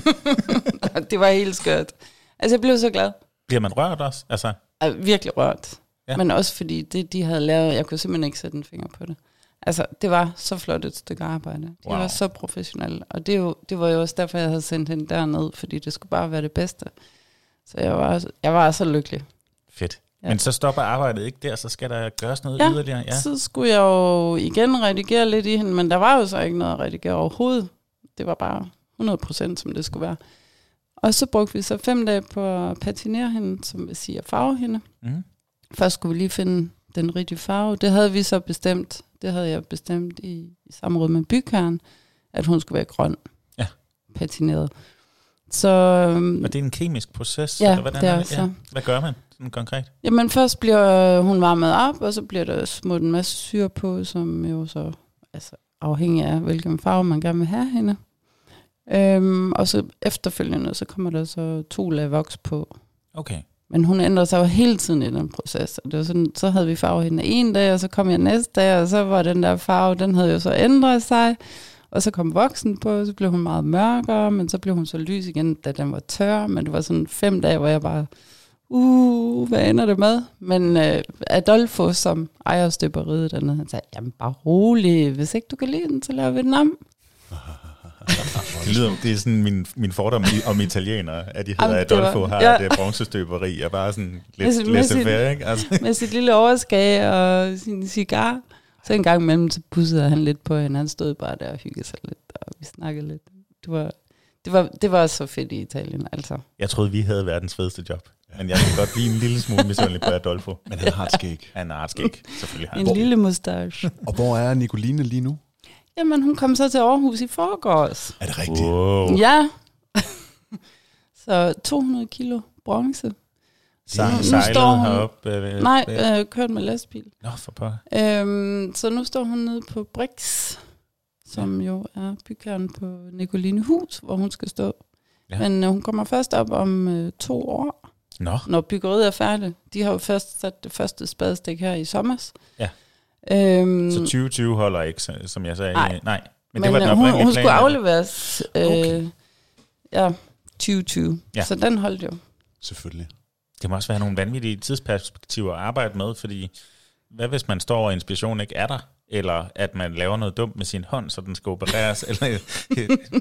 [laughs] Det var helt skørt. Altså, jeg blev så glad. Bliver man rørt også? Altså, Altså, virkelig rørt. Ja. Men også fordi det, de havde lavet, jeg kunne simpelthen ikke sætte en finger på det. Altså, det var så flot et stykke arbejde. De Wow. var så professionelle. Og det, er jo, det var jo også derfor, jeg havde sendt hende derned, fordi det skulle bare være det bedste. Så jeg var, jeg var så lykkelig. fedt. Ja. Men så stopper arbejdet ikke der, så skal der gøres noget Ja, yderligere. Ja. Ja. Så skulle jeg jo igen redigere lidt i hende, men der var jo så ikke noget at redigere overhovedet. Det var bare 100% som det skulle være. Og så brugte vi så fem dage på at patinere hende, som vil sige at farve hende. Mm. Først skulle vi lige finde den rigtige farve. Det havde vi så bestemt, det havde jeg bestemt i, i samråd med bygherren, at hun skulle være grøn. Ja. Patineret. Så, øhm, Og det er en kemisk proces? Ja, eller hvordan det er det? så. Hvad gør man sådan konkret? jamen først bliver hun varmet op, og så bliver der smurt en masse syre på, som jo så altså, afhængig af, hvilken farve man gerne vil have hende. Øhm, og så efterfølgende, så kommer der så to lag voks på. Okay. Men hun ændrede sig jo hele tiden i den proces. Og det var sådan, så havde vi farve hende en dag, og så kom jeg næste dag, og så var den der farve, den havde jo så ændret sig. Og så kom voksen på, og så blev hun meget mørkere, men så blev hun så lys igen, da den var tør. Men det var sådan fem dage, hvor jeg bare, uh, hvad ender det med? Men øh, Adolfo, som ejer støberiet dernede, han sagde, jamen bare rolig, hvis ikke du kan lide den, så laver vi den om. Det, lyder, det er sådan min, min fordom om italienere, at de hedder Jamen, det var- Adolfo, har ja. det bronzestøberi, og bare sådan lidt med laissez sin- faire, ikke? Altså, med sit lille overskag og sin cigar. Så en gang imellem, så pussede han lidt på hende. Han stod bare der og hyggede sig lidt, og vi snakkede lidt. Det var, det var, det var så fedt i Italien, altså. jeg troede, vi havde verdens fedeste job. Men jeg kan godt blive en lille smule misundelig på Adolfo. Men han har et skæg. Han er artskæg, selvfølgelig har En det. lille mustache. Og hvor er Nicoline lige nu? Jamen, hun kom så til Aarhus i forgårs. Er det rigtigt? Wow. Ja. [laughs] så 200 kilo bronze. Sej, Nu- nu står hun- herop. Øh, Nej, øh, kørt med lastbil. Nå, for på. Øhm, så nu står hun nede på Brix, som jo er bygherren på Nicoline Hus, hvor hun skal stå. Ja. Ja. Men øh, hun kommer først op om øh, to år, Nå, når byggeriet er færdigt. De har jo først sat det første spadestik her i sommer. Ja. Øhm, så 2020 holder ikke, som jeg sagde. Nej. Nej. Men, men det var den øh, hun, hun plan. skulle afleveres øh, Okay. ja, 2020, Ja. så den holdt jo. Selvfølgelig. Det må også være nogle vanvittige tidsperspektiver at arbejde med, fordi hvad hvis man står og inspiration ikke er der? Eller at man laver noget dumt med sin hånd, så den skal opereres, [laughs] eller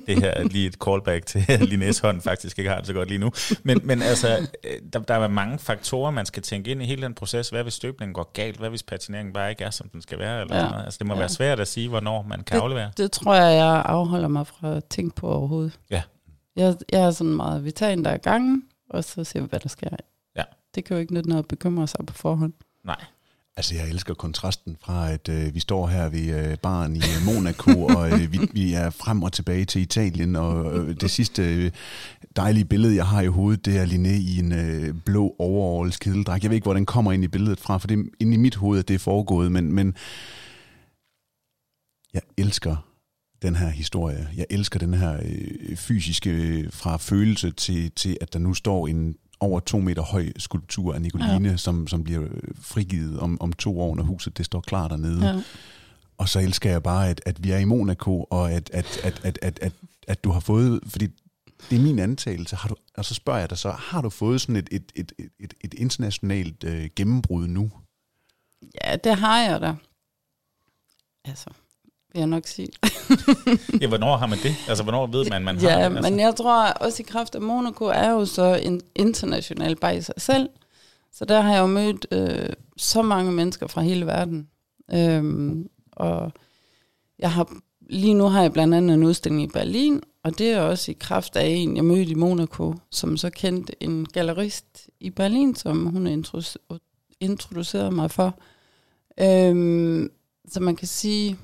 det her er lige et callback til, at Linnés hånd faktisk ikke har det så godt lige nu. Men, men altså, øh, der, der er mange faktorer, man skal tænke ind i hele den proces. Hvad hvis støbningen går galt? Hvad hvis patineringen bare ikke er, som den skal være? Eller Ja. noget? Altså, det må Ja. være svært at sige, hvornår man kan aflevere. Det tror jeg, jeg afholder mig fra at tænke på overhovedet. Ja. Jeg, jeg er sådan meget, vi tager en der er gangen, og så ser vi, hvad der sker. Ja. Det kan jo ikke nytte noget at bekymre sig på forhånd. Nej. Altså, jeg elsker kontrasten fra, at øh, vi står her ved øh, baren i øh, Monaco, [laughs] og øh, vi, vi er frem og tilbage til Italien, og øh, det sidste øh, dejlige billede, jeg har i hovedet, det er Linné i en øh, blå overalls kedeldragt. Jeg ved ikke, hvor den kommer ind i billedet fra, for det er inde i mit hoved, at det er foregået, men, men jeg elsker den her historie. Jeg elsker den her øh, fysiske, øh, fra følelse til, til, at der nu står en over to meter høj skulptur af Nicoline, ja. som, som bliver øh, frigivet om, om to år, når huset det står klar dernede. Ja. Og så elsker jeg bare, at, at vi er i Monaco, og at, at, at, at, at, at, at du har fået, fordi det er min antagelse, har du, og så spørger jeg dig så, har du fået sådan et, et, et, et, et, et internationalt øh, gennembrud nu? ja, det har jeg da. Altså, vil jeg nok sige. [laughs] Ja, hvornår har man det? Altså, hvornår ved man, man har ja, det? Altså, men jeg tror også i kraft af Monaco er jo så en international bare i sig selv. Så der har jeg jo mødt øh, så mange mennesker fra hele verden. Øhm, og jeg har, lige nu har jeg blandt andet en udstilling i Berlin, og det er også i kraft af en, jeg mødte i Monaco, som så kendte en gallerist i Berlin, som hun introdu- introducerede mig for. Øhm, så man kan sige,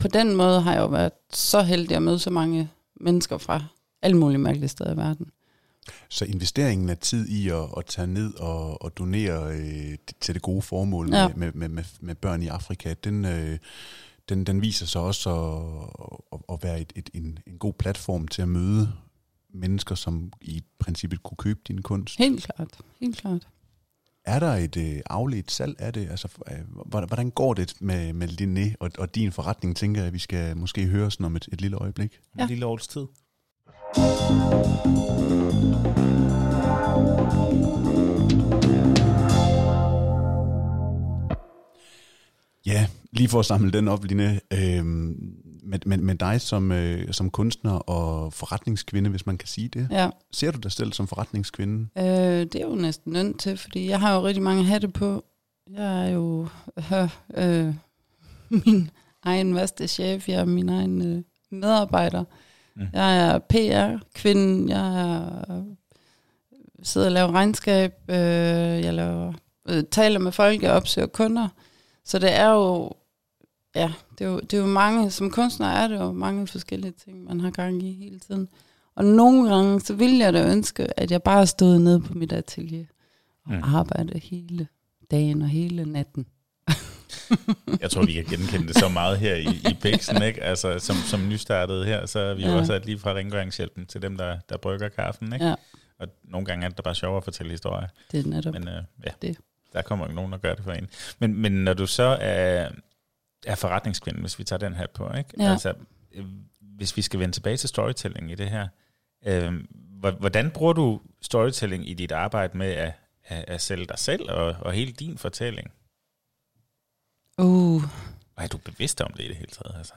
på den måde har jeg jo været så heldig at møde så mange mennesker fra alle mulige mærkelige steder i verden. Så investeringen af tid i at, at tage ned og, og donere øh, til det gode formål Ja. med, med, med, med børn i Afrika, den, øh, den, den viser sig også at, at, at være et, et, en, en god platform til at møde mennesker, som i princippet kunne købe din kunst. Helt klart, helt klart. Er der et øh, afledt salg af det? Altså, øh, hvordan går det med, med Linné og, og din forretning, tænker jeg, at vi skal måske høre sådan om et, et lille øjeblik. en lille års tid. Ja, lige for at samle den op, Line. Øh, med, med, med dig som, øh, som kunstner og forretningskvinde, hvis man kan sige det. Ja, Ser du dig selv som forretningskvinde? øh, det er jo næsten nødt til, fordi jeg har jo rigtig mange hatte på. Jeg er jo øh, øh, min egen værste chef, jeg er min egen øh, medarbejder. Mm. Jeg er PR-kvinde, jeg er, sidder og laver regnskab, øh, jeg laver øh, taler med folk, jeg opsøger kunder. Så det er jo, ja, det er jo, det er jo mange, som kunstner er det jo mange forskellige ting, man har gang i hele tiden. Og nogle gange, så ville jeg da ønske, at jeg bare stod nede på mit atelier og Mm. arbejdede hele dagen og hele natten. [laughs] Jeg tror, vi kan genkende det så meget her i, i Bæksen, ikke? Altså, som, som nystartet her, så er vi jo Ja. også sat lige fra rengøringshjælpen til dem, der, der brygger kaffen, ikke? Ja, Og nogle gange er det bare sjovere at fortælle historier. det er netop. Men øh, ja, Det. der kommer jo nogen, der gør det for en. Men, men når du så er, er forretningskvinde, hvis vi tager den her på, ikke? Ja. Altså, øh, hvis vi skal vende tilbage til storytelling i det her, øh, hvor- hvordan bruger du storytelling i dit arbejde med at, at, at sælge dig selv og, og hele din fortælling? Uh, Og er du bevidst om det i det hele taget? Altså?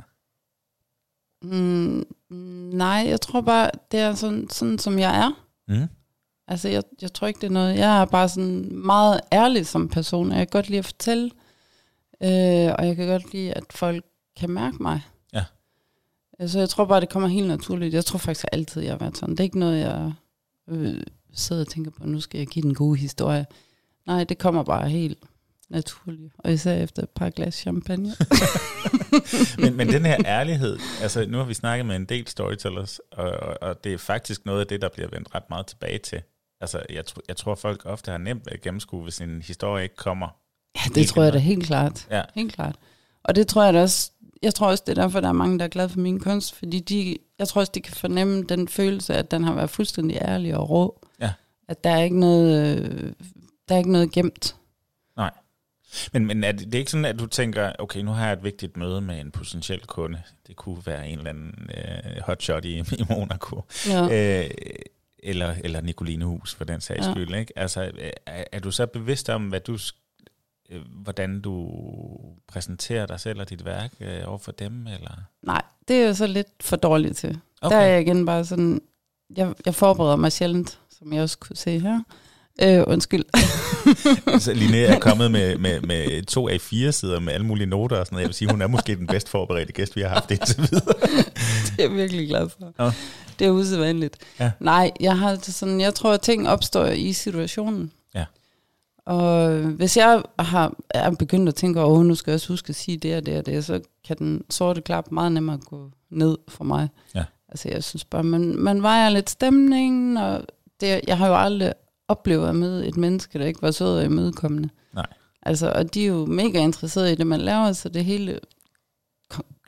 mm, nej, jeg tror bare, det er sådan, sådan som jeg er. Mm. Altså, jeg, jeg tror ikke, det er noget. Jeg er bare sådan meget ærlig som person, og jeg kan godt lide at fortælle. Øh, og jeg kan godt lide, at folk kan mærke mig. Ja. Altså, jeg tror bare, det kommer helt naturligt. Jeg tror faktisk altid, jeg har været sådan. Det er ikke noget, jeg øh, sidder og tænker på, nu skal jeg give den gode historie. Nej, det kommer bare helt naturligt. Og især efter et par glas champagne. [laughs] [laughs] men, men den her ærlighed, altså nu har vi snakket med en del storytellers, og, og, og det er faktisk noget af det, der bliver vendt ret meget tilbage til. Altså jeg, tr- jeg tror, folk ofte har nemt ved at gennemskue, hvis en historie ikke kommer. Ja, det Helt tror jeg da helt klart. Ja. Helt klart. Og det tror jeg da også, jeg tror også, det er derfor, der er mange, der er glade for min kunst, fordi de, jeg tror også, de kan fornemme den følelse, at den har været fuldstændig ærlig og rå. Ja. At der er ikke noget, øh, der er ikke noget gemt. Men, men er det, det er ikke sådan, at du tænker, okay, nu har jeg et vigtigt møde med en potentiel kunde. Det kunne være en eller anden øh, hotshot i, i Monaco. Ja. Øh, eller, eller Nicoline Hus, for den sags Ja. skyld. Ikke? Altså, øh, er, er du så bevidst om, hvad du, hvordan du præsenterer dig selv og dit værk øh, over for dem? Eller? Nej, det er jeg så lidt for dårligt til. Okay. Der er jeg igen bare sådan, jeg, jeg forbereder mig sjældent, som jeg også kunne se her. Øh, undskyld. [laughs] altså, Linnea er [laughs] kommet med, med, med to af fire sider med alle mulige noter og sådan noget. Jeg vil sige, hun er måske den bedst forberedte gæst, vi har haft indtil videre. [laughs] det er jeg virkelig glad for. Nå. Det er usædvanligt. Ja. Nej, jeg har sådan, jeg tror, at ting opstår i situationen. Og hvis jeg har, er begyndt at tænke, åh, nu skal jeg også huske at sige det og det og det, så kan den sorte klap meget nemmere gå ned for mig. Ja. Altså, jeg synes bare, man, man vejer lidt stemningen, og det, jeg har jo aldrig oplevet at møde et menneske, der ikke var sød og imødekommende. Nej. Altså, og de er jo mega interesserede i det, man laver, så det hele,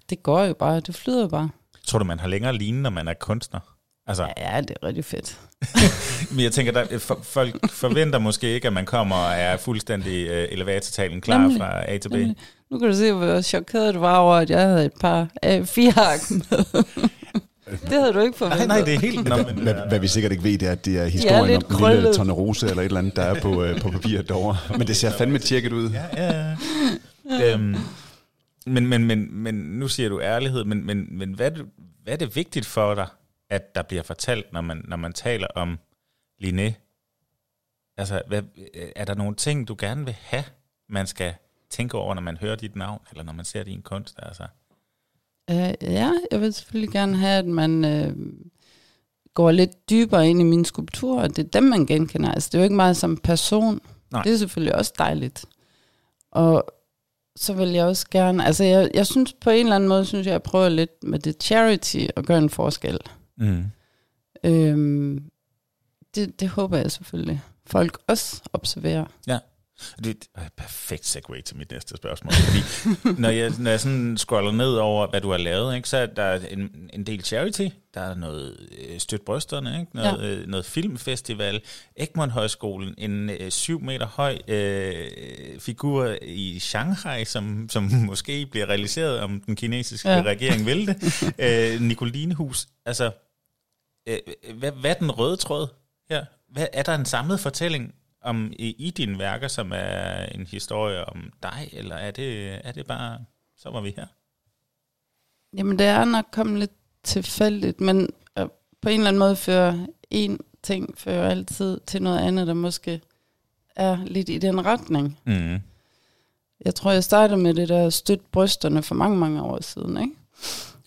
det går jo bare, det flyder bare. Tror du, man har længere lignende, når man er kunstner? Altså, Ja, det er rigtig fedt. [laughs] men jeg tænker, der, for, folk forventer måske ikke, at man kommer og er fuldstændig uh, elevatortalen klar Nemlig. fra A til B. Nemlig. Nu kan du se, hvor chokeret du var over, at jeg havde et par af fire ark med. [laughs] det havde du ikke forventet. Nej, nej, det er helt... Nå, men, Hvad, hvad vi sikkert ikke ved, det er, at det er historien lidt om en lille krøllet. tonne rose eller et eller andet, der er på, øh, på papiret derovre. Men det ser fandme tjekket ud. Ja, ja. ja. øhm, men, men, men, men nu siger du ærlighed, men, men, men hvad, hvad er det vigtigt for dig, at der bliver fortalt, når man, når man taler om Linné? Altså, hvad, er der nogle ting, du gerne vil have, man skal tænke over, når man hører dit navn, eller når man ser din kunst? Altså? Uh, ja, jeg vil selvfølgelig gerne have, at man uh, går lidt dybere ind i min skulptur, og det er dem, man genkender. Altså, det er jo ikke meget som person. Nej. Det er selvfølgelig også dejligt. Og så vil jeg også gerne, altså jeg, jeg synes på en eller anden måde, synes jeg, jeg prøver lidt med det charity at gøre en forskel. Mm. Øhm, det, det håber jeg selvfølgelig. Folk også observerer. Det er et perfekt segue til mit næste spørgsmål. Fordi [laughs] når jeg, når jeg sådan scroller ned over, hvad du har lavet, ikke, så er der en, en del charity. Der er noget øh, støt brysterne, ikke? Noget, ja. øh, noget filmfestival, Egmont Højskolen, en øh, syv meter høj øh, figur i Shanghai, som, som måske bliver realiseret, om den kinesiske ja. Ja. regering vil det. [laughs] Øh, Nicolinehus. Altså, hvad, hvad er den røde tråd her? Hvad, er der en samlet fortælling om i, i dine værker, som er en historie om dig, eller er det, er det bare, så var vi her? Jamen, det er nok kommet lidt tilfældigt, men øh, på en eller anden måde fører en ting fører altid til noget andet, der måske er lidt i den retning. Mm. Jeg tror, jeg startede med det der støt brysterne for mange, mange år siden. Ikke?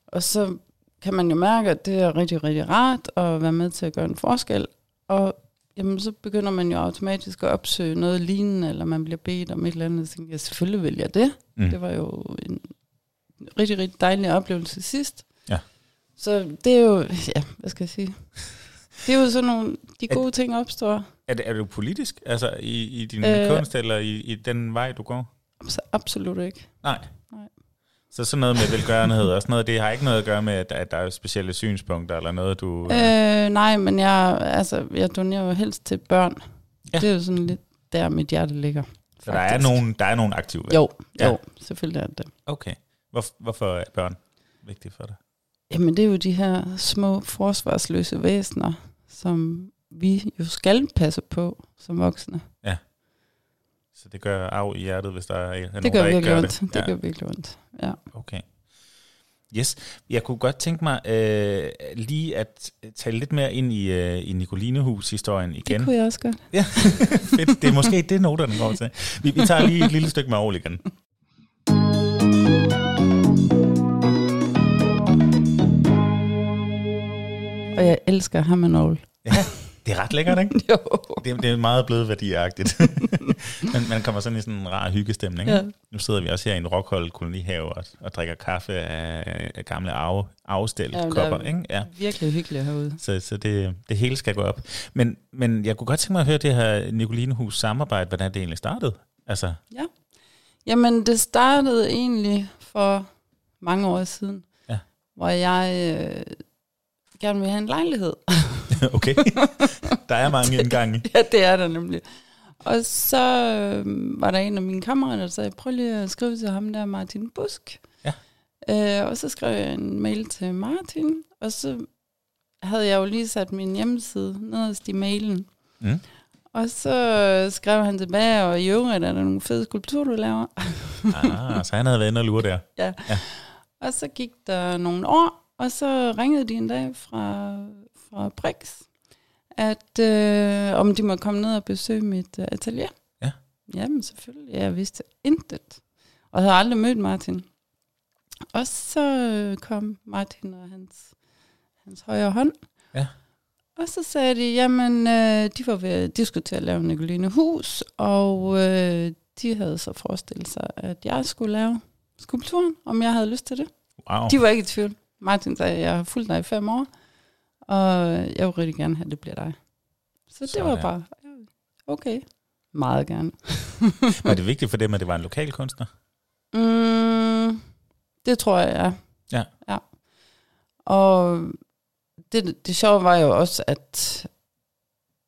Og så kan man jo mærke, at det er rigtig, rigtig rart at være med til at gøre en forskel. Og jamen så begynder man jo automatisk at opsøge noget lignende, eller man bliver bedt om et eller andet. Så tænkte jeg, selvfølgelig vil jeg det. Mm. Det var jo en rigtig, rigtig dejlig oplevelse sidst. Ja. Så det er jo, ja, hvad skal jeg sige? Det er jo sådan nogle, de gode ting opstår. Er, det, er du politisk, altså i, i din Øh. kunst, eller i, i den vej, du går? Så absolut ikke. Nej. Så sådan noget med velgørenhed og sådan noget, det har ikke noget at gøre med, at, at der er specielle synspunkter, eller noget, du... Øh, nej, men jeg, altså, jeg donerer jo helst til børn. Ja. Ja. Det er jo sådan lidt der, mit hjerte ligger. så der er, faktisk. nogen, der er nogen aktive valg. Jo, Ja. jo, selvfølgelig er det. Okay. Hvor, hvorfor er børn vigtigt for dig? Jamen, det er jo de her små forsvarsløse væsener, som vi jo skal passe på som voksne. Så det gør af i hjertet, hvis der er, er nogen, Det gør der ikke gør ondt. det. Det gør virkelig ondt. Ja. Okay. Yes. Jeg kunne godt tænke mig øh, lige at tale lidt mere ind i, øh, i Nicolinehus-historien igen. Det kunne jeg også godt. Ja, [laughs] fedt. Det er måske det, noterne går til. Vi, vi tager lige et lille stykke med igen. Og jeg elsker ham og. Ja, det er ret lækkert, ikke? [laughs] Jo. Det, det er meget blevet værdiagtigt. [laughs] man, man kommer sådan i sådan en rar hyggestemning. Ja. Ja. Nu sidder vi også her i en rockhold kolonihave og, og drikker kaffe af, af gamle arve, afstel Ja, kopper. er- Ikke? Ja. Virkelig hyggeligt herude. Så, så det, det hele skal gå op. Men, men jeg kunne godt tænke mig at høre det her Nicolinehus samarbejde, hvordan det egentlig startede. Altså, Jamen, det startede egentlig for mange år siden, Ja. hvor jeg øh, gerne ville have en lejlighed. [laughs] okay, der er mange [laughs] indgange. ja, det er der nemlig. Og så øh, var der en af mine kammerater, der sagde, prøv lige at skrive til ham der, Martin Busk. Ja. Øh, og så skrev jeg en mail til Martin, og så havde jeg jo lige sat min hjemmeside nederst i mailen. Mm. Og så øh, skrev han tilbage, og i øvrigt er der nogle fede skulpturer, du laver. Ah, så han havde været inde og lure der. [laughs] Og så gik der nogle år, og så ringede de en dag fra, fra Brix, at øh, om de må komme ned og besøge mit øh, atelier. Ja. Jamen selvfølgelig, jeg vidste intet. Og havde aldrig mødt Martin. Og så øh, kom Martin og hans, hans højre hånd. Ja. Og så sagde de, jamen, øh, de var ved at diskutere at lave Nicoline Hus, og øh, de havde så forestillet sig, at jeg skulle lave skulpturen, om jeg havde lyst til det. Wow. De var ikke i tvivl. Martin sagde, jeg har fulgt dig i fem år, og jeg vil rigtig gerne have, at det bliver dig. Så det var Sådan. bare, ja, okay, meget gerne. [laughs] Var det vigtigt for dem, at det var en lokal kunstner? Mm, det tror jeg, ja. Ja. ja. Og det, det sjove var jo også, at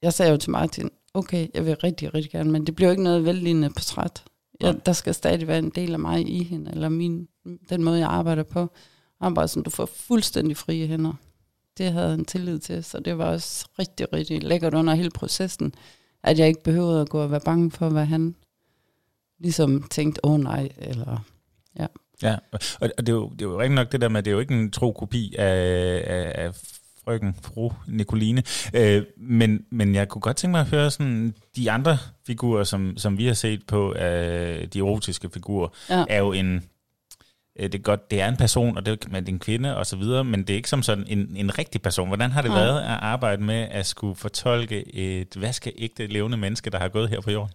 jeg sagde jo til Martin, okay, jeg vil rigtig, rigtig gerne, men det bliver jo ikke noget vellignende portræt. Jeg, Nej. der skal stadig være en del af mig i hende, eller min, den måde, jeg arbejder på. Han bare sådan, du får fuldstændig frie hænder. Det havde han tillid til, så det var også rigtig, rigtig lækkert under hele processen, at jeg ikke behøvede at gå og være bange for, hvad han ligesom tænkte, åh oh, nej, eller Ja, og og det er, jo, det er jo rigtig nok det der med, at det er jo ikke en tro kopi af, af, af frøken, fru Nicoline. Øh, men, men jeg kunne godt tænke mig at høre sådan, de andre figurer, som, som vi har set på, øh, de erotiske figurer, Ja. er jo en, det er godt, det er en person, og det er, men det er en kvinde og så videre, men det er ikke som sådan en, en rigtig person. Hvordan har det Nej. været at arbejde med at skulle fortolke et vaskeægte levende menneske, der har gået her på jorden?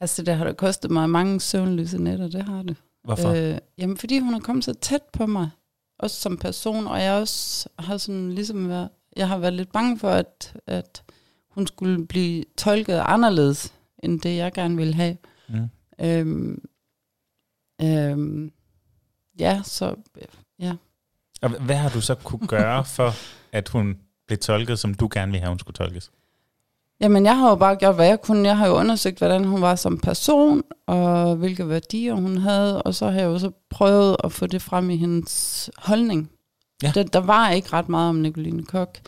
Altså, det har da kostet mig mange søvnløse nætter, det har det. Hvorfor? Øh, Øh, jamen, fordi hun er kommet så tæt på mig, også som person, og jeg også har sådan ligesom været, jeg har været lidt bange for, at, at hun skulle blive tolket anderledes, end det jeg gerne ville have. mm. Øhm, øhm, ja, så ja. Og hvad har du så kunne gøre for, at hun blev tolket, som du gerne ville have, hun skulle tolkes? Jamen, jeg har jo bare gjort, hvad jeg kunne. Jeg har jo undersøgt, hvordan hun var som person, og hvilke værdier hun havde, og så har jeg jo så prøvet at få det frem i hendes holdning. Ja. Der, der var ikke ret meget om Nicoline Kok.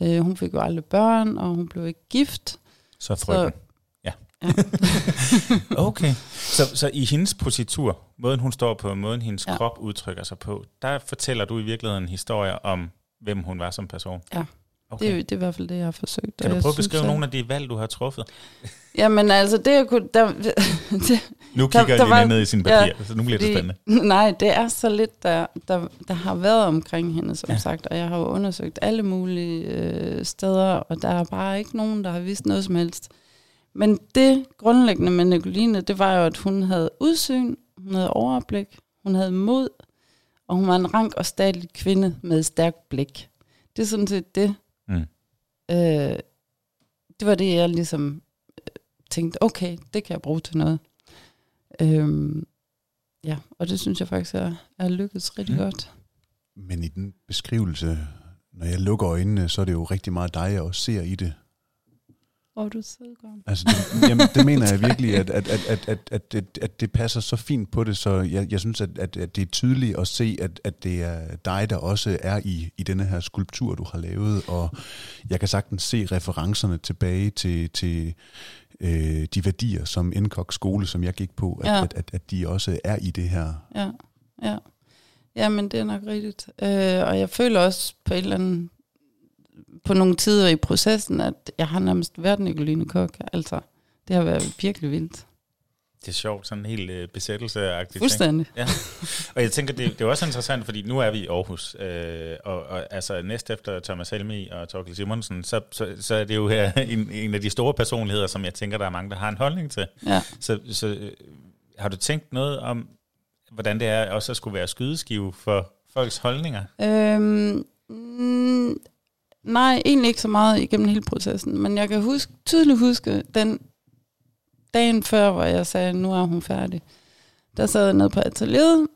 Uh, hun fik jo aldrig børn, og hun blev ikke gift. Så frøken. Ja. Ja. [laughs] okay. Så, så i hendes positur, måden hun står på, måden hendes ja. Ja. krop udtrykker sig på, der fortæller du i virkeligheden en historie om, hvem hun var som person. Okay. Det, det er i hvert fald det, jeg har forsøgt. Kan du prøve at synes, beskrive at- nogle af de valg, du har truffet? [laughs] Jamen altså, det jeg kunne... Der, [laughs] det, Nu Der- kigger der Lina var- ned i sine ja, papirer, så nu bliver det spændende. Nej, det er så lidt, der, der, der har været omkring hende, som Ja. ja. sagt. Og jeg har jo undersøgt alle mulige øh, steder, og der er bare ikke nogen, der har vidst noget som helst. Men det grundlæggende med Nicoline, det var jo, at hun havde udsyn, hun havde overblik, hun havde mod, og hun var en rank og statlig kvinde med et stærkt blik. Det er sådan set det. Mm. Øh, det var det, jeg ligesom øh, tænkte, okay, det kan jeg bruge til noget. Øhm, ja, og det synes jeg faktisk er, er lykkedes rigtig Mm. mm. godt. Men i den beskrivelse, når jeg lukker øjnene, så er det jo rigtig meget dig, jeg også ser i det. Og du selv Altså, det, jamen, det mener jeg virkelig, at, at, at, at, at, at, det, at det passer så fint på det, så jeg, jeg synes, at, at, at det er tydeligt at se, at, at det er dig, der også er i, i denne her skulptur, du har lavet, og jeg kan sagtens se referencerne tilbage til, til øh, de værdier, som NKOK skole, som jeg gik på, at, ja. at, at, at de også er i det her. Ja, ja. Jamen, det er nok rigtigt. Øh, og jeg føler også på en eller anden på nogle tider i processen, at jeg har nærmest været Nicoline Kok. Altså, det har været virkelig vildt. Det er sjovt, sådan en helt øh, besættelseagtigt ting. Fuldstændig. Og jeg tænker, det, det er også interessant, fordi nu er vi i Aarhus, øh, og, og altså næst efter Thomas Helmi og Torkel Simonsen, så, så, så er det jo her [laughs] en, en af de store personligheder, som jeg tænker, der er mange, der har en holdning til. Ja. Så, så øh, har du tænkt noget om, hvordan det er også at skulle være skydeskive for folks holdninger? Øhm, mm, nej, egentlig ikke så meget igennem hele processen, men jeg kan huske, tydeligt huske den dagen før, hvor jeg sagde, nu er hun færdig. Der sad jeg nede på atelieret,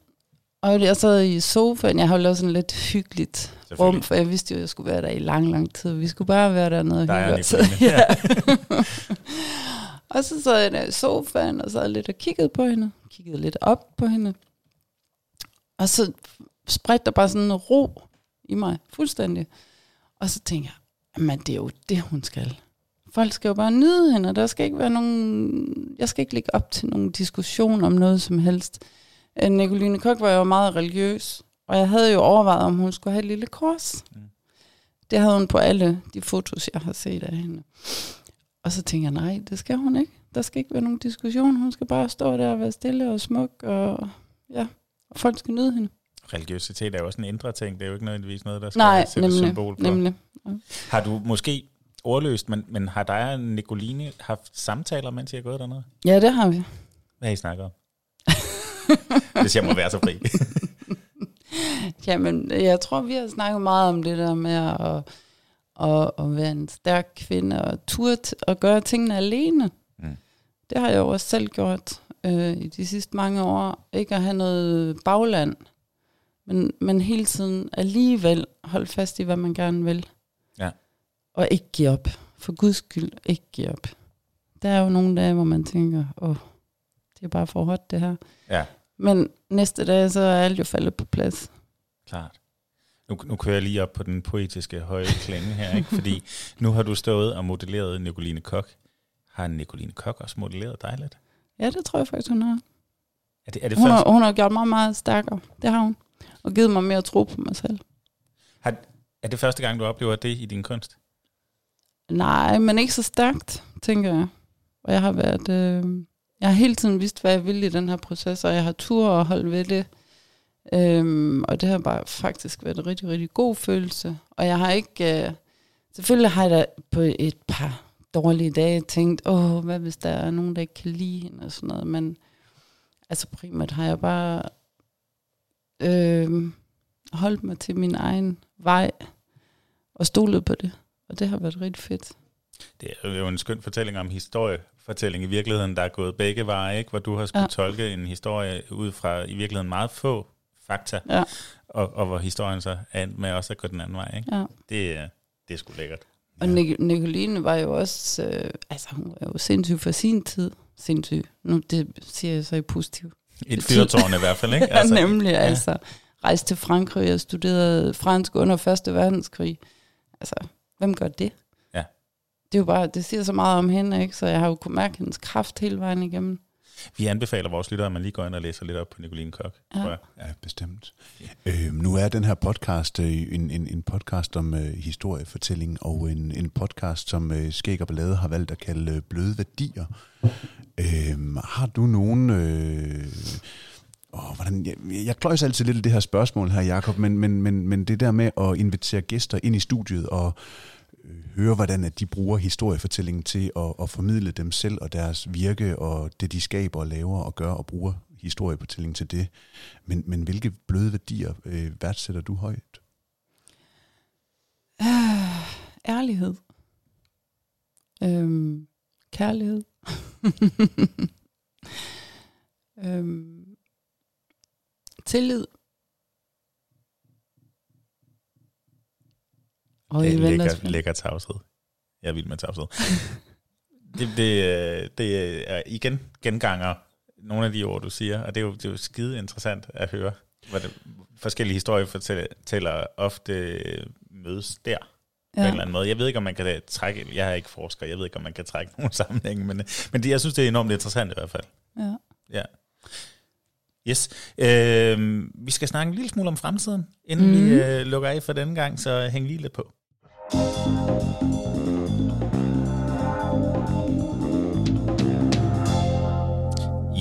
og jeg sad i sofaen. Jeg har jo lavet sådan lidt hyggeligt rum, for jeg vidste jo, at jeg skulle være der i lang, lang tid. Vi skulle bare være dernede og Der hygge os. [laughs] Ja. [laughs] og så sad jeg der i sofaen, og sad lidt og kiggede på hende. Kiggede lidt op på hende. Og så spredte der bare sådan en ro i mig, fuldstændig. Og så tænkte jeg, men det er jo det, hun skal. Folk skal jo bare nyde hende, og der skal ikke være nogen... Jeg skal ikke lægge op til nogen diskussion om noget som helst. Øh, Nicoline Kok var jo meget religiøs, og jeg havde jo overvejet, om hun skulle have et lille kors. Mm. Det havde hun på alle de fotos, jeg har set af hende. Og så tænkte jeg, nej, det skal hun ikke. Der skal ikke være nogen diskussion. Hun skal bare stå der og være stille og smuk, og ja, og folk skal nyde hende. Religiøsitet er jo også en indre ting, det er jo ikke nødvendigvis noget, der skal Nej, sætte nemlig, symbol på. nemlig. Har du måske ordløst, men, men har dig og Nicoline haft samtaler, mens I har gået dernede? Ja, det har vi. Hvad har I snakket om? [laughs] Hvis jeg må være så fri. [laughs] Jamen, jeg tror, vi har snakket meget om det der med at, at, at være en stærk kvinde og turde at gøre tingene alene. Mm. Det har jeg jo også selv gjort øh, i de sidste mange år. Ikke at have noget bagland, men, men hele tiden alligevel holde fast i, hvad man gerne vil. Ja. Og ikke give op. For guds skyld, ikke give op. Der er jo nogle dage, hvor man tænker, åh, det er bare for hårdt det her. Ja, Men næste dag, så er alt jo faldet på plads. klart. Nu, nu kører jeg lige op på den poetiske høje klinge her, ikke? fordi [laughs] nu har du stået og modelleret Nicoline Kok. Har Nicoline Kok også modelleret dig lidt? Ja, det tror jeg faktisk, hun har. Er det, er det Hun først, har, hun har gjort mig meget stærkere. Det har hun. Og givet mig mere tro på mig selv. har, er det første gang, du oplever det i din kunst? Nej, men ikke så stærkt, tænker jeg. Og jeg har været... Øh, jeg har hele tiden vidst, hvad jeg ville i den her proces, og jeg har tur og holde ved det. Øhm, og det har bare faktisk været en rigtig, rigtig god følelse. Og jeg har ikke... Øh, selvfølgelig har jeg da på et par dårlige dage tænkt, åh, hvad hvis der er nogen, der ikke kan lide hende og sådan noget. Men altså primært har jeg bare øh, holdt mig til min egen vej og stolet på det. Og det har været rigtig fedt. Det er jo en skøn fortælling om historiefortælling i virkeligheden, der er gået begge veje, ikke? hvor du har skulle ja. Ja. tolke en historie ud fra i virkeligheden meget få fakta, Ja. og, og hvor historien så er med også at gå den anden vej. Ikke? Ja. Det, det er sgu lækkert. Og Nic- Nicoline var jo også, øh, altså hun var jo sindssyg for sin tid. Sindssyg. Nu det siger jeg så i positiv. Et fyrtårn i hvert fald, ikke? [laughs] Altså, ja, nemlig, ja. altså. Rejste til Frankrig og studerede fransk under Første Verdenskrig. Altså, hvem gør det? Ja. Det er jo bare, det siger så meget om hende, ikke? Så jeg har jo kunnet mærke hendes kraft hele vejen igennem. Vi anbefaler vores lyttere, at man lige går ind og læser lidt op på Nicoline Kok. Ja. tror jeg. Ja, bestemt. Øh, nu er den her podcast øh, en, en, en podcast om øh, historiefortælling, og en, en podcast, som øh, Skæg og Ballade har valgt at kalde øh, Bløde Værdier. Øh, har du nogen... Øh, åh, hvordan, jeg, jeg kløjs altid lidt i det her spørgsmål her, Jakob, men, men, men, men det der med at invitere gæster ind i studiet og øh, høre, hvordan at de bruger historiefortællingen til at, at formidle dem selv og deres virke og det, de skaber og laver og gør og bruger historiefortællingen til det. Men, men hvilke bløde værdier øh, værdsætter du højt? Øh, ærlighed. Øhm, kærlighed. [laughs] øhm, tillid. Og Det er lækker, lækker tavshed. Jeg er vild med tavshed. [laughs] det, det, øh, det er igen genganger nogle af de ord, du siger, og det er jo, det er jo skide interessant at høre, hvad det, forskellige historiefortællere ofte mødes der. På en eller anden måde. Jeg ved ikke, om man kan trække, jeg er ikke forsker, jeg ved ikke, om man kan trække [laughs] nogen sammenhæng, men, men det, jeg synes, det er enormt interessant i hvert fald. Ja. Ja. Yes. Øh, vi skal snakke en lille smule om fremtiden, inden mm. vi Mhm. øh, lukker af for denne gang, så hæng lige lidt på.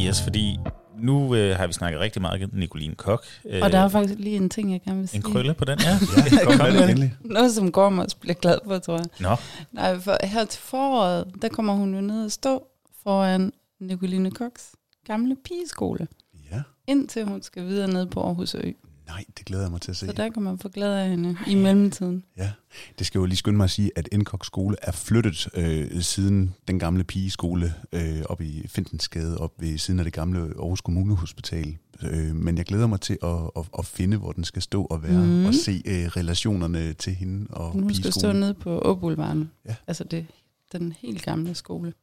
Yes, fordi nu øh, har vi snakket rigtig meget om Nicoline Kok. Øh, Og der er faktisk lige en ting, jeg gerne vil sige. en krølle på den, ja. Ja, [laughs] kom med det. Noget, som Gorm også bliver glad for, tror jeg. Nå, Nej, for her til foråret, der kommer hun jo ned og stå foran Nicoline Koks gamle pigeskole, Ja, indtil hun skal videre ned på Aarhus Ø. nej, det glæder jeg mig til at se. Så der kan man få glæde af hende i mellemtiden. Ja, det skal jo lige skynde mig at sige, at Indkok skole er flyttet øh, siden den gamle pigeskole øh, op i Fintensgade, op ved siden af det gamle Aarhus Kommunehospital. Øh, men jeg glæder mig til at, at, at finde, hvor den skal stå og være, mm. og se øh, relationerne til hende og Hun skal stå nede på Åbulvaren. Ja. Altså det, den helt gamle skole.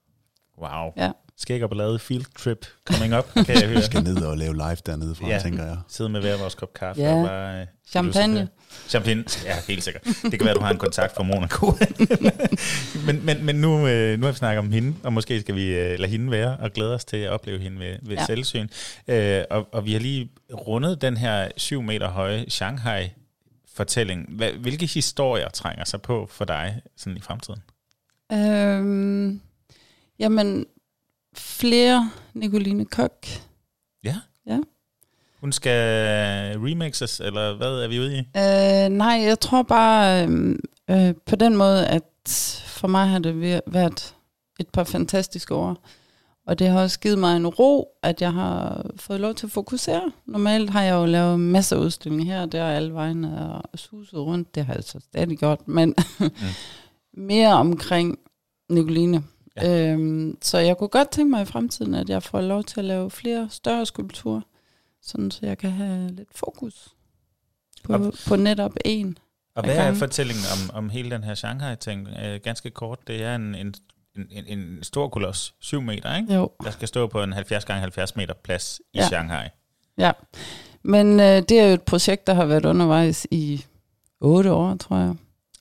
wow. Ja. Skæg og ballade field trip coming up, kan jeg [laughs] høre. Vi skal ned og lave live dernede fra, Ja. tænker jeg. Sidde med hver vores kop kaffe. Ja. Og bare, øh, Champagne. Champagne, ja, helt sikkert. Det kan være, du har en kontakt fra Monaco. [laughs] men men, men nu, øh, nu har vi snakket om hende, og måske skal vi øh, lade hende være, og glæde os til at opleve hende ved, ved ja. Selvsyn. Øh, og, og vi har lige rundet den her syv meter høje Shanghai-fortælling. Hvad, hvilke historier trænger sig på for dig sådan i fremtiden? Øhm, jamen, flere Nicoline Kok. Ja. Ja. Hun skal remixes, eller hvad er vi ude i? Øh, nej, jeg tror bare øh, øh, på den måde, at for mig har det væ- været et par fantastiske år. Og det har også givet mig en ro, at jeg har fået lov til at fokusere. Normalt har jeg jo lavet masser af udstillinger her og der, alle vegne og suset rundt. Det har jeg så stadig gjort, men mm. [laughs] mere omkring Nicoline. Ja. Øhm, så jeg kunne godt tænke mig i fremtiden, at jeg får lov til at lave flere større skulpturer, sådan så jeg kan have lidt fokus på, Og- på netop en. Og hvad er gangen. fortællingen om, om hele den her Shanghai-ting? Øh, ganske kort, det er en, en, en, en stor koloss, 7 meter, ikke? Jo, der skal stå på en 70 gange 70 meter plads i ja. Shanghai. ja. Men øh, det er jo et projekt, der har været undervejs i otte år, tror jeg.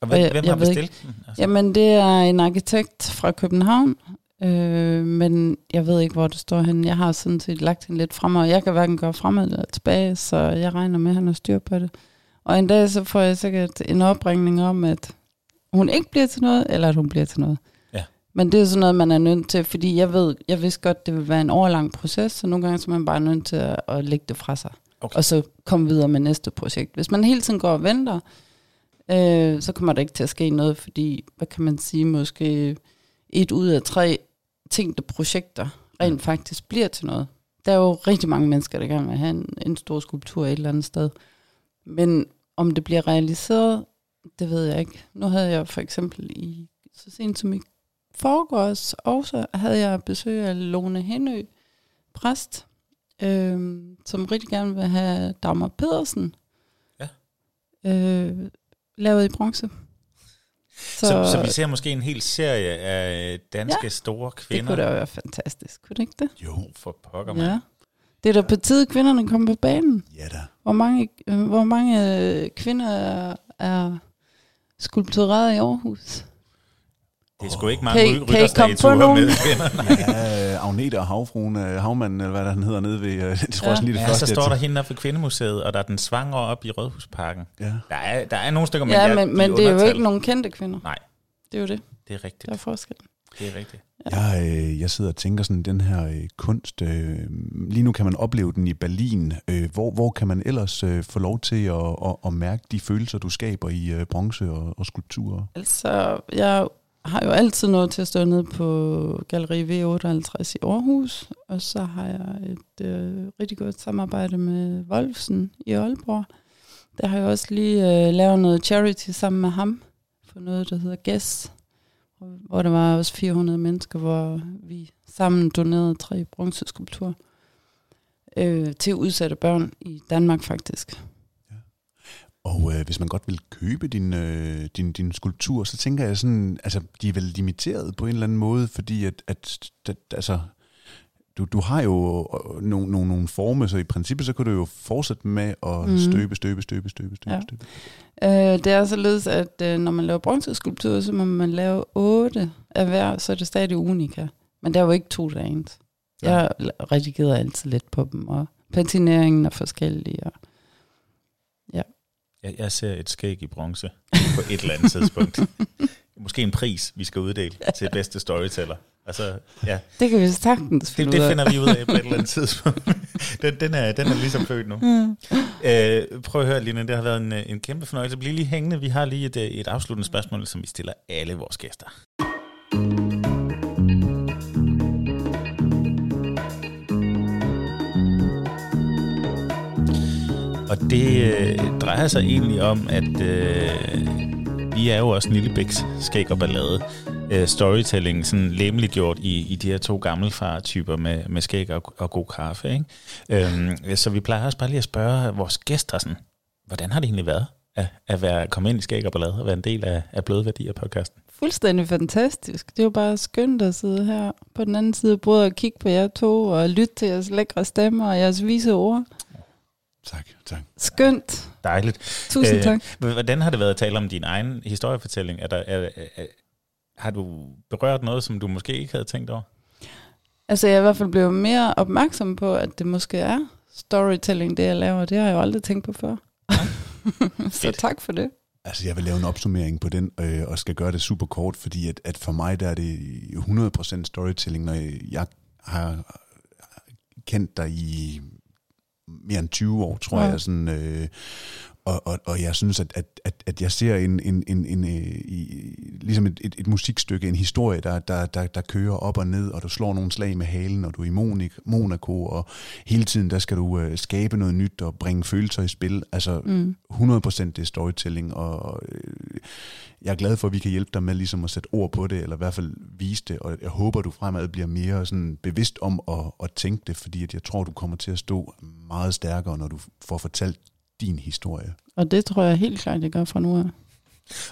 Og hvem, jeg- hvem jeg har bestilt den? Altså, Jamen, det er en arkitekt fra København, øh, men jeg ved ikke, hvor det står henne. Jeg har sådan set lagt hende lidt frem, og jeg kan hverken gøre fremad eller tilbage, så jeg regner med, at han har styr på det. Og en dag så får jeg sikkert en opringning om, at hun ikke bliver til noget, eller at hun bliver til noget. Ja. Men det er sådan noget, man er nødt til, fordi jeg ved, jeg vidste godt, det vil være en overlang proces, så nogle gange så er man bare nødt til at, at lægge det fra sig. Okay. Og så komme videre med næste projekt. Hvis man hele tiden går og venter, øh, så kommer der ikke til at ske noget, fordi, hvad kan man sige, måske et ud af tre tænkte projekter rent faktisk bliver til noget. Der er jo rigtig mange mennesker, der gerne vil have en, en stor skulptur et eller andet sted. Men om det bliver realiseret, det ved jeg ikke. Nu havde jeg for eksempel i så sent som i forgårs også, havde jeg besøg af Lone Henø, præst, øh, som rigtig gerne vil have Dagmar Pedersen Ja. øh, lavet i bronze. så, så, så vi ser måske en hel serie af danske ja, store det kvinder. kunne da være fantastisk, kunne det ikke det? Jo, For pokker, mand. Ja. Det er da på tide, kvinderne kommer på banen. ja da. Hvor mange, øh, hvor mange øh, kvinder er, er skulptureret i Aarhus? Det er sgu ikke Kan mange ry- kan I komme på nogen? Ja, øh, Agnete og Havfruen, øh, Havmanden, eller hvad der den hedder nede ved, øh, det tror jeg Ja. lige det Ja, første. så står der hende der for Kvindemuseet, og der er den svanger op i Rådhusparken. Ja. Der er, der er nogle stykker, men, Ja, jeg- men, de men det er jo ikke nogen kendte kvinder. Nej, Det er jo det, det er rigtigt. der er forskel. Det er rigtigt. Jeg, øh, jeg sidder og tænker sådan, den her øh, kunst, øh, lige nu kan man opleve den i Berlin. Øh, hvor, hvor kan man ellers øh, få lov til at, at, at mærke de følelser, du skaber i øh, bronze og, og skulpturer? Altså, jeg har jo altid noget til at stå nede på Galeri V58 i Aarhus, og så har jeg et øh, rigtig godt samarbejde med Wolfsen i Aalborg. Der har jeg også lige øh, lavet noget charity sammen med ham, for noget, der hedder Gæs, hvor der var også 400 mennesker, hvor vi sammen donerede tre bronzeskulpturer øh, til udsatte børn i Danmark faktisk. Og øh, hvis man godt vil købe din, øh, din, din skulptur, så tænker jeg sådan, altså de er vel limiteret på en eller anden måde, fordi at, at, at altså, du, du har jo øh, nogle, nogle, nogle former, så i princippet så kan du jo fortsætte med at mm. støbe, støbe, støbe, støbe, støbe, Ja. støbe. Øh, det er således, at øh, når man laver bronzeskulpturer, så må man lave otte af hver, så er det stadig unika. Men der er jo ikke to, der er ens. Jeg redigerer altid lidt på dem, og patineringen er forskellig. Og Jeg, jeg ser et skæg i bronze på et eller andet tidspunkt. [laughs] Måske en pris, vi skal uddele til bedste storyteller. Altså, ja, det kan vi sagtens det, finde det af. finder vi ud af på et eller andet tidspunkt. [laughs] Den, den, er, den er ligesom født nu. Mm. Øh, prøv at høre, Line, det har været en, øh, en kæmpe fornøjelse. Bliv lige hængende. Vi har lige et, øh, et afsluttende spørgsmål, som vi stiller alle vores gæster. Det øh, drejer sig egentlig om, at øh, vi er jo også en lille bæks skæg og ballade. Øh, storytelling sådan lemliggjort i, i de her to gammelfar-typer med, med skæg og, og god kaffe. Ikke? Øhm, så vi plejer også bare lige at spørge vores gæster, sådan, hvordan har det egentlig været at, at være, komme ind i skæg og ballade og være en del af, af Bløde Værdier podcasten? Fuldstændig fantastisk. Det er jo bare skønt at sidde her på den anden side af bordet og kigge på jer to, og lytte til jeres lækre stemmer og jeres vise ord. Tak, tak. Skønt. Dejligt. Tusind Øh, tak. Hvordan har det været at tale om din egen historiefortælling? Er der, er, er, har du berørt noget, som du måske ikke havde tænkt over? Altså, jeg er i hvert fald blevet mere opmærksom på, at det måske er storytelling, det jeg laver. Det har jeg jo aldrig tænkt på før. [laughs] Så Fedt. tak for det. Altså, jeg vil lave en opsummering på den, øh, og skal gøre det super kort, fordi at, at for mig der er det 100% storytelling, når jeg, jeg har kendt dig i mere end 20 år, tror Ja. jeg. Sådan, øh, og, og, og jeg synes, at, at, at, at jeg ser en, en, en, en, øh, i, ligesom et, et, et musikstykke, en historie, der, der, der, der kører op og ned, og du slår nogle slag med halen, og du er i Monik, Monaco, og hele tiden der skal du øh, skabe noget nyt og bringe følelser i spil. Altså Mm. 100% det er storytelling, og øh, jeg er glad for, at vi kan hjælpe dig med ligesom at sætte ord på det, eller i hvert fald vise det, og jeg håber, du fremad bliver mere sådan bevidst om at, at tænke det, fordi at jeg tror, du kommer til at stå meget stærkere, når du får fortalt din historie. Og det tror jeg helt klart, jeg gør fra nu af.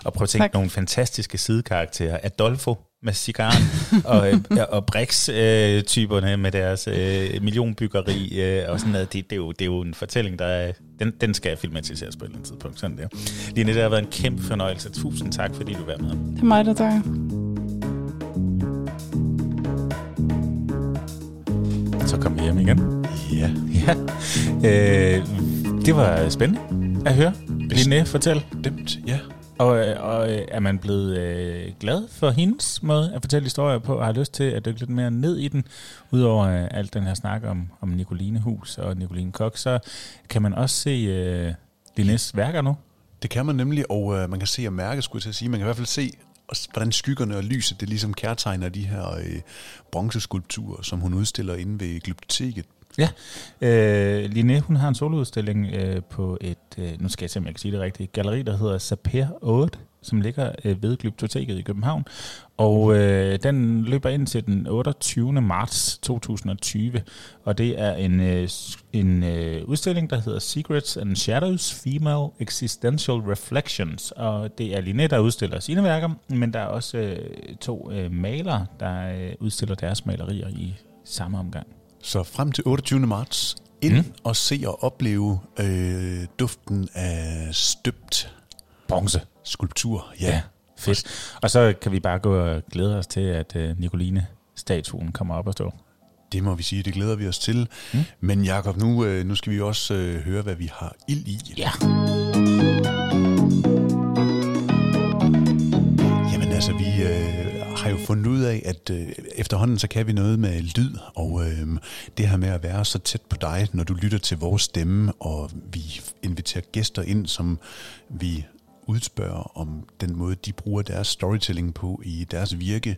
Og prøv at tænke Tak. nogle fantastiske sidekarakterer. Adolfo med cigaren, [laughs] og, øh, og Brix-typerne med deres øh, millionbyggeri øh, og sådan noget. Det, det, er jo, det er jo en fortælling, der er, den, den skal filmatiseres på et eller andet tidspunkt. Sådan der. Line, det har været en kæmpe fornøjelse. Tusind tak, fordi du var med. Det er mig, der takker. Så kom vi hjem igen. Ja. Ja. Øh, det var spændende at høre. Line, fortæl. Stemt, ja. Og, øh, og øh, er man blevet øh, glad for hendes måde at fortælle historier på, og har lyst til at dykke lidt mere ned i den, udover øh, alt den her snak om, om Nicoline Hus og Nicoline Kok, så kan man også se øh, Lines værker nu. Det kan man nemlig, og øh, man kan se og mærke, skulle jeg til at sige. Man kan i hvert fald se, hvordan skyggerne og lyset, det ligesom kærtegner de her øh, bronzeskulpturer, som hun udstiller inde ved Glyptoteket. Ja, Øh, Line, hun har en soloudstilling øh, på et, øh, nu skal jeg se, om jeg kan sige det rigtigt, galleri, der hedder Saper 8, som ligger øh, ved Glyptoteket i København. Og øh, den løber ind til den 28. marts 2020, og det er en, øh, en øh, udstilling, der hedder Secrets and Shadows Female Existential Reflections, og det er Line, der udstiller sine værker, men der er også øh, to øh, malere, der øh, udstiller deres malerier i samme omgang. Så frem til 28. marts, ind Mm. og se og opleve øh, duften af støbt Bronze. skulptur. Ja, Ja. Fedt. Og så kan vi bare gå og glæde os til, at uh, Nicoline-statuen kommer op og stå. Det må vi sige, det glæder vi os til. Mm. Men Jakob, nu, øh, nu skal vi også øh, høre, hvad vi har ild i. Ja. Jamen altså, vi øh, har jo fundet ud af, at øh, efterhånden så kan vi noget med lyd, og øh, det her med at være så tæt på dig, når du lytter til vores stemme, og vi inviterer gæster ind, som vi udspørger om den måde, de bruger deres storytelling på i deres virke.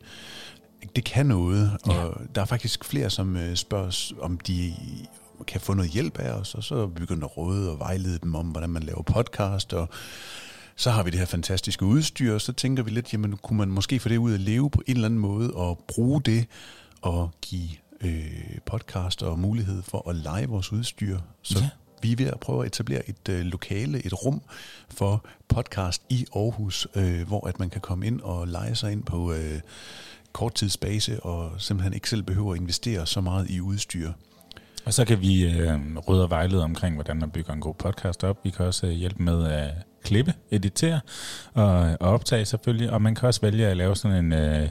Det kan noget, og ja. der er faktisk flere, som øh, spørger, om de kan få noget hjælp af os, og så begynder at råde og vejlede dem om, hvordan man laver podcast, og så har vi det her fantastiske udstyr, og så tænker vi lidt, jamen kunne man måske få det ud at leve på en eller anden måde, og bruge det, og give øh, podcast og mulighed for at lege vores udstyr. Så ja. vi er ved at prøve at etablere et øh, lokale, et rum for podcast i Aarhus, øh, hvor at man kan komme ind og lege sig ind på øh, korttidsbase, og simpelthen ikke selv behøver at investere så meget i udstyr. Og så kan vi øh, rydde og vejlede omkring, hvordan man bygger en god podcast op. Vi kan også øh, hjælpe med at klippe, editere og, og optage selvfølgelig. Og man kan også vælge at lave sådan en, øh,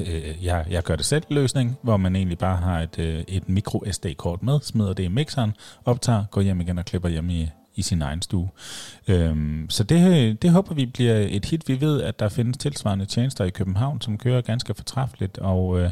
øh jeg, jeg gør det selv løsning, hvor man egentlig bare har et, øh, et micro SD-kort med, smider det i mixeren, optager, går hjem igen og klipper hjem i, i sin egen stue. Øhm, så det, det håber vi bliver et hit. Vi ved, at der findes tilsvarende tjenester i København, som kører ganske fortræffeligt, og, øh,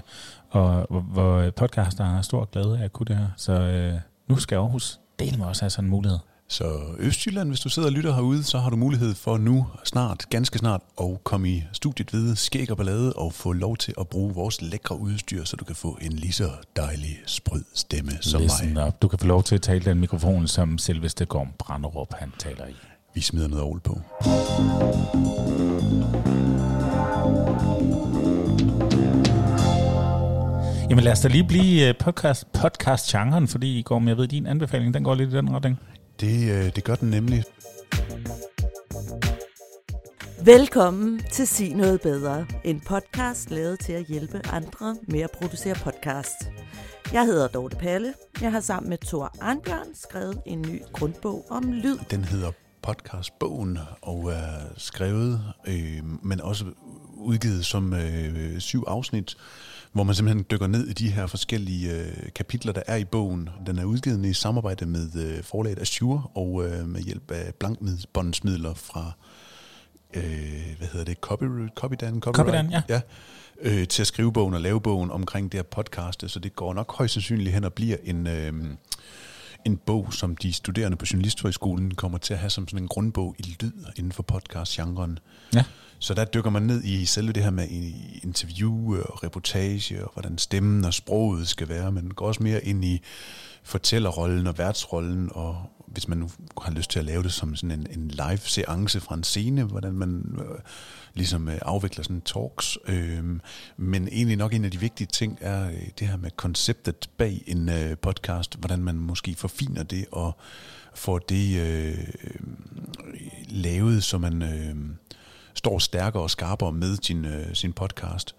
og hvor podcaster har stor glæde af at kunne det her. Så øh, nu skal Aarhus dele med os have sådan en mulighed. Så Østjylland, hvis du sidder og lytter herude, så har du mulighed for nu snart, ganske snart, at komme i studiet ved Skæg og Ballade og få lov til at bruge vores lækre udstyr, så du kan få en lige så dejlig sprød stemme som Listen mig. Up. Du kan få lov til at tale den mikrofon, som selveste Gorm Branderup han taler i. Vi smider noget ovl på. Jamen lad os da lige blive øh, podcast, podcast-genren, fordi Gorm, jeg ved, din anbefaling, den går lidt i den retning. Det, øh, det gør den nemlig. Velkommen til Sig Noget Bedre, en podcast lavet til at hjælpe andre med at producere podcast. Jeg hedder Dorte Palle. Jeg har sammen med Thor Arnbjørn skrevet en ny grundbog om lyd. Den hedder Podcastbogen og er skrevet, øh, men også udgivet som øh, syv afsnit, hvor man simpelthen dykker ned i de her forskellige øh, kapitler, der er i bogen. Den er udgivet i samarbejde med øh, forlaget Azure og øh, med hjælp af blankbåndsmidler fra, øh, hvad hedder det, Copy, Copydan? Copydan, ja. ja øh, til at skrive bogen og lave bogen omkring det her podcast, så det går nok højst sandsynligt hen og bliver en... Øh, en bog, som de studerende på Journalisthøjskolen kommer til at have som sådan en grundbog i lyd inden for podcast-genren. Ja. Så der dykker man ned i selve det her med interview og reportage, og hvordan stemmen og sproget skal være, men går også mere ind i fortællerrollen og værtsrollen, og hvis man nu har lyst til at lave det som sådan en, en live seance fra en scene, hvordan man øh, ligesom øh, afvikler sådan talks. Øh, men egentlig nok en af de vigtige ting er øh, det her med konceptet bag en øh, podcast, hvordan man måske forfiner det og får det øh, øh lavet, så man øh, står stærkere og skarpere med sin, øh, sin podcast.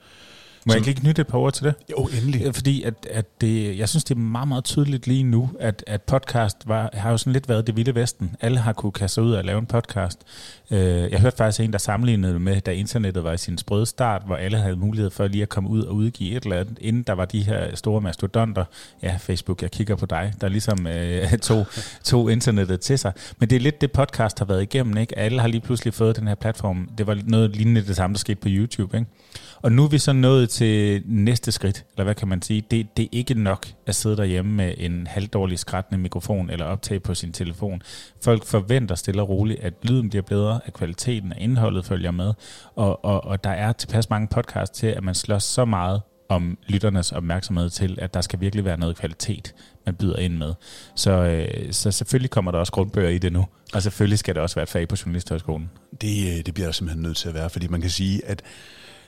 Må jeg ikke knytte et par ord til det? Jo, endelig. Fordi at, at det, jeg synes, det er meget, meget tydeligt lige nu, at, at podcast var, har jo sådan lidt været det vilde vesten. Alle har kunne kaste ud og lave en podcast. Uh, jeg hørte faktisk en, der sammenlignede med, da internettet var i sin sprøde start, hvor alle havde mulighed for lige at komme ud og udgive et eller andet, inden der var de her store mastodonter. Ja, Facebook, jeg kigger på dig, der ligesom uh, [laughs] tog, tog internettet til sig. Men det er lidt det, podcast har været igennem. Ikke? Alle har lige pludselig fået den her platform. Det var noget lignende det samme, der skete på YouTube. Ikke? Og nu er vi så nået til næste skridt, eller hvad kan man sige? Det, det er ikke nok at sidde derhjemme med en halvdårlig skrættende mikrofon eller optage på sin telefon. Folk forventer stille og roligt, at lyden bliver bedre, at kvaliteten af indholdet følger med, og, og, og der er tilpas mange podcasts til, at man slås så meget om lytternes opmærksomhed til, at der skal virkelig være noget kvalitet, man byder ind med. Så, øh, så selvfølgelig kommer der også grundbøger i det nu, og selvfølgelig skal det også være et fag på Journalisthøjskolen. Det, øh, det bliver der simpelthen nødt til at være, fordi man kan sige, at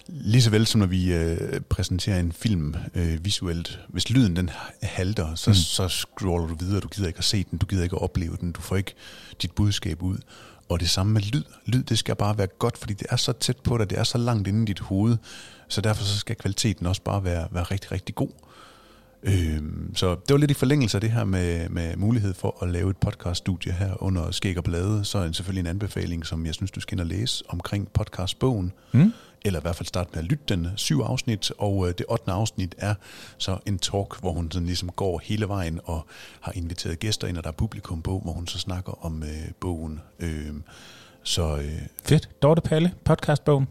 Lige så vel som når vi øh, præsenterer en film øh, visuelt, hvis lyden den halter, så, mm. så scroller du videre, du gider ikke at se den, du gider ikke at opleve den, du får ikke dit budskab ud. Og det samme med lyd. Lyd, det skal bare være godt, fordi det er så tæt på dig, det er så langt inde i dit hoved, så derfor så skal kvaliteten også bare være, være rigtig, rigtig god. Øhm, så det var lidt i forlængelse af det her med, med mulighed for at lave et podcaststudie her under Skæg og Blade. Så er det selvfølgelig en anbefaling, som jeg synes, du skal ind og læse omkring podcastbogen. Mm. Eller i hvert fald starte med at lytte den syv afsnit, og øh, det 8. afsnit er så en talk, hvor hun sådan ligesom går hele vejen og har inviteret gæster ind, og der er publikum på, hvor hun så snakker om øh, bogen. Øh, så øh, Fedt. Dorte Palle, podcastbogen.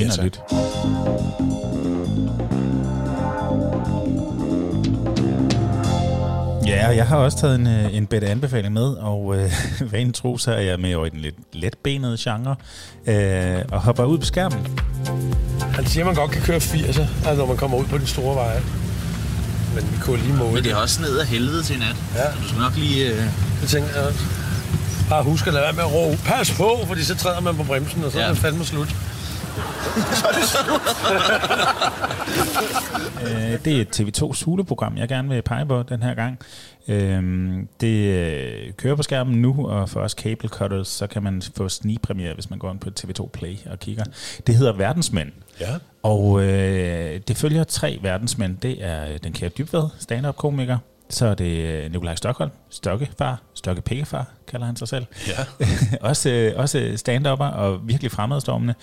Ja, tak. lyt. Ja, og jeg har også taget en, øh, en bedre anbefaling med, og øh, [laughs] vanen tro, så er jeg med over i den lidt letbenede genre, øh, og hopper ud på skærmen. Han siger, at man godt kan køre 80'er, altså når man kommer ud på den store vej. Men vi kunne lige måle Men det er også ned af helvede til nat. Ja. Så du skal nok lige... Øh, Det tænker jeg. Bare husk at lade være med at råbe, pas på, fordi så træder man på bremsen, og så ja. er det fandme slut. [laughs] Øh, det er et TV2 Zulu-program, jeg gerne vil pege på den her gang. Øh, det øh, kører på skærmen nu, og for os cable cutters, så kan man få snigpremiere, hvis man går ind på TV2 Play og kigger. Det hedder Verdensmænd. ja. Og øh, det følger tre verdensmænd. Det er øh, den kære Dybvad, stand-up-komiker. Så er det øh, Nikolaj Stockholm, Stokkefar, Stokke Pikkefar, kalder han sig selv. Ja. [laughs] også, også stand-upper og virkelig fremadstormende.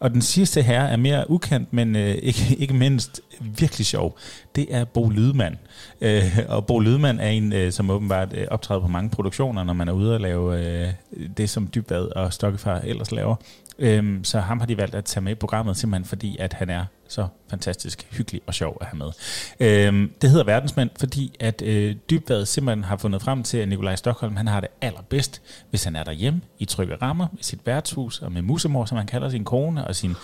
Og den sidste her er mere ukendt, men øh, ikke, [laughs] ikke mindst virkelig sjov. Det er Bo Lydman. Øh, og Bo Lydman er en, øh, som åbenbart øh, optræder på mange produktioner, når man er ude og lave øh, det, som Dybvad og Stokkefar ellers laver. Øhm, så ham har de valgt at tage med i programmet, simpelthen fordi, at han er så fantastisk hyggelig og sjov at have med. Øhm, det hedder Verdensmænd, fordi at øh, Dybvad simpelthen har fundet frem til, at Nikolaj Stockholm han har det allerbedst, hvis han er derhjemme i trygge rammer, i sit værtshus og med musemor, som han kalder sin kone, og sin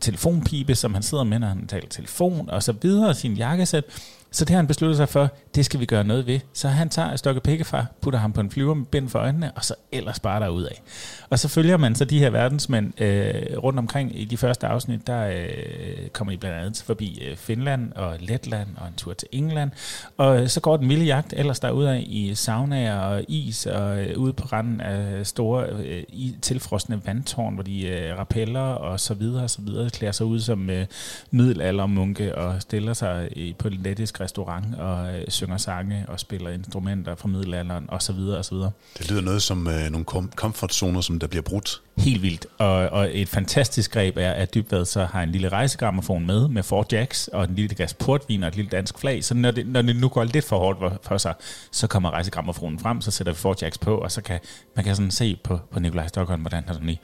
telefonpipe, som han sidder med, når han taler telefon, og så videre, og sin jakkesæt. Så det har han besluttet sig for, det skal vi gøre noget ved. Så han tager Stokke Pikkefar, putter ham på en flyver med bind for øjnene, og så ellers bare der ud af. Og så følger man så de her verdensmænd øh, rundt omkring i de første afsnit, der øh, kommer de blandt andet forbi øh, Finland og Letland og en tur til England. Og øh, så går den vilde jagt ellers derudad i saunaer og is og øh, ude på randen af store øh, tilfrosne vandtårn, hvor de øh, rappeller og så videre og så videre, klæder sig ud som øh, middelaldermunke og stiller sig øh, på lettisk restaurant og øh, synger sange og spiller instrumenter fra middelalderen og så videre og så videre. Det lyder noget som øh, nogle kom- comfortzoner, som der bliver brudt. Helt vildt. Og, og et fantastisk greb er, at Dybvad så har en lille rejsegrammofon med, med four jacks og en lille glas portvin og et lille dansk flag. Så når det, når det nu går lidt for hårdt for, for sig, så kommer rejsegrammofonen frem, så sætter vi four jacks på, og så kan man kan sådan se på, på Nikolaj Stockholm, hvordan han sådan lige,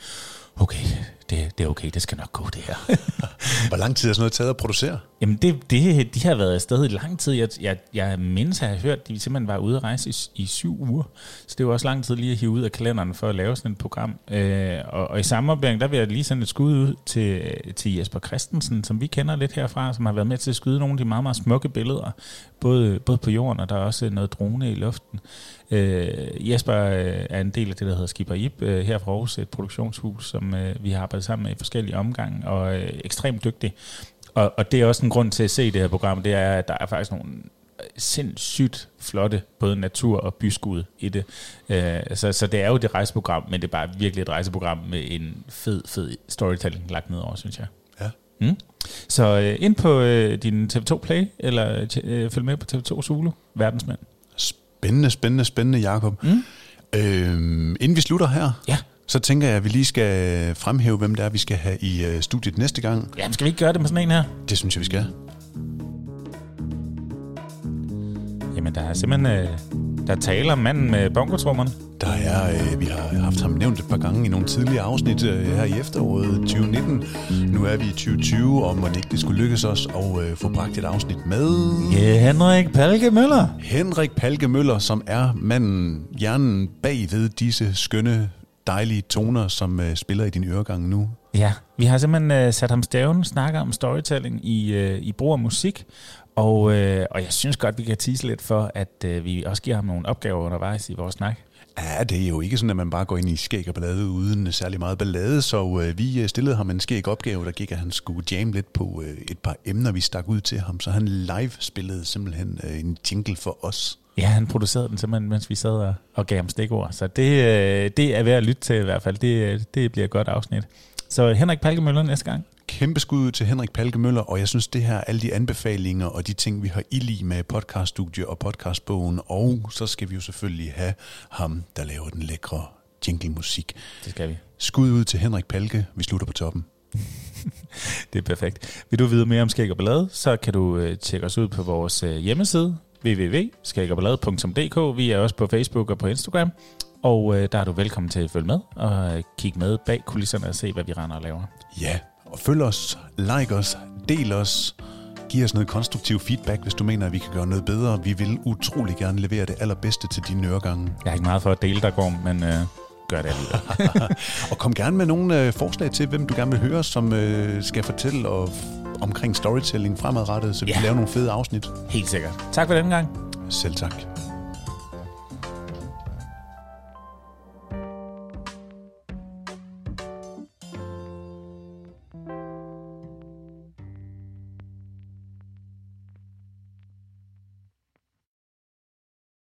okay, det, det er okay, det skal nok gå det her. [laughs] Hvor lang tid er sådan noget taget at producere? Jamen, det, det, de har været afsted i lang tid. Jeg, jeg, jeg mindes at have hørt, at de simpelthen var ude at rejse i, i syv uger. Så det var også lang tid lige at hive ud af kalenderen for at lave sådan et program. Øh, og, og i samarbejde, der vil jeg lige sende et skud ud til, til Jesper Christensen, som vi kender lidt herfra, som har været med til at skyde nogle af de meget, meget smukke billeder, både, både på jorden, og der er også noget drone i luften. Øh, Jesper øh, er en del af det, der hedder Skipper Ip, øh, her fra Aarhus, et produktionshus, som øh, vi har arbejdet sammen med i forskellige omgange, og øh, ekstremt dygtig. Og, og det er også en grund til at se det her program, det er, at der er faktisk nogle sindssygt flotte både natur- og byskud i det. Øh, så, så det er jo det rejseprogram, men det er bare virkelig et rejseprogram med en fed, fed storytelling lagt ned over, synes jeg. Ja. Mm. Så øh, ind på øh, din TV2 Play, eller øh, følg med på TV2 Zulu, Verdensmænd. Spændende, spændende, spændende, Jacob. Mm. Øhm, inden vi slutter her, Ja. så tænker jeg, at vi lige skal fremhæve, hvem det er, vi skal have i øh, studiet næste gang. Jamen, skal vi ikke gøre det med sådan en her? Det synes jeg, vi skal. Jamen, der er simpelthen... Øh, der taler om manden med bongotrummerne. Der er, øh, vi har haft ham nævnt et par gange i nogle tidligere afsnit øh, her i efteråret 2019. Nu er vi i 2020, og må det ikke det skulle lykkes os at øh, få bragt et afsnit med Ja, Henrik Palke Møller. Henrik Palke Møller, som er manden, hjernen bagved disse skønne, dejlige toner, som øh, spiller i din øregang nu. Ja, vi har simpelthen øh, sat ham stævn, snakker om storytelling i, øh, i brug af musik, og, øh, og jeg synes godt, vi kan tease lidt for, at øh, vi også giver ham nogle opgaver undervejs i vores snak. Ja, det er jo ikke sådan, at man bare går ind i skæg og ballade uden særlig meget ballade, så øh, vi øh, stillede ham en skæg opgave, der gik, at han skulle jamme lidt på øh, et par emner, vi stak ud til ham, så han live spillede simpelthen øh, en jingle for os. Ja, han producerede den simpelthen, mens vi sad og, og gav ham stikord, så det, øh, det er værd at lytte til i hvert fald. Det, øh, det bliver et godt afsnit. Så Henrik Palkemøller næste gang kæmpe skud ud til Henrik Palke Møller, og jeg synes det her, alle de anbefalinger og de ting, vi har i lige med podcaststudie og podcastbogen, og så skal vi jo selvfølgelig have ham, der laver den lækre jinglemusik. Det skal vi. Skud ud til Henrik Palke. Vi slutter på toppen. [laughs] Det er perfekt. Vil du vide mere om Skæg og Ballade, så kan du øh, tjekke os ud på vores øh, hjemmeside, www.skægogballade.dk. Vi er også på Facebook og på Instagram, og øh, der er du velkommen til at følge med og øh, kigge med bag kulisserne og se, hvad vi render og laver. Ja, og følg os, like os, del os, giv os noget konstruktiv feedback, hvis du mener, at vi kan gøre noget bedre. Vi vil utrolig gerne levere det allerbedste til dine øregange. Jeg har ikke meget for at dele, der går, men øh, gør det alligevel. [laughs] Og kom gerne med nogle øh, forslag til, hvem du gerne vil høre, som øh, skal fortælle og, omkring storytelling fremadrettet, så vi Ja. kan lave nogle fede afsnit. Helt sikkert. Tak for den gang. Selv tak.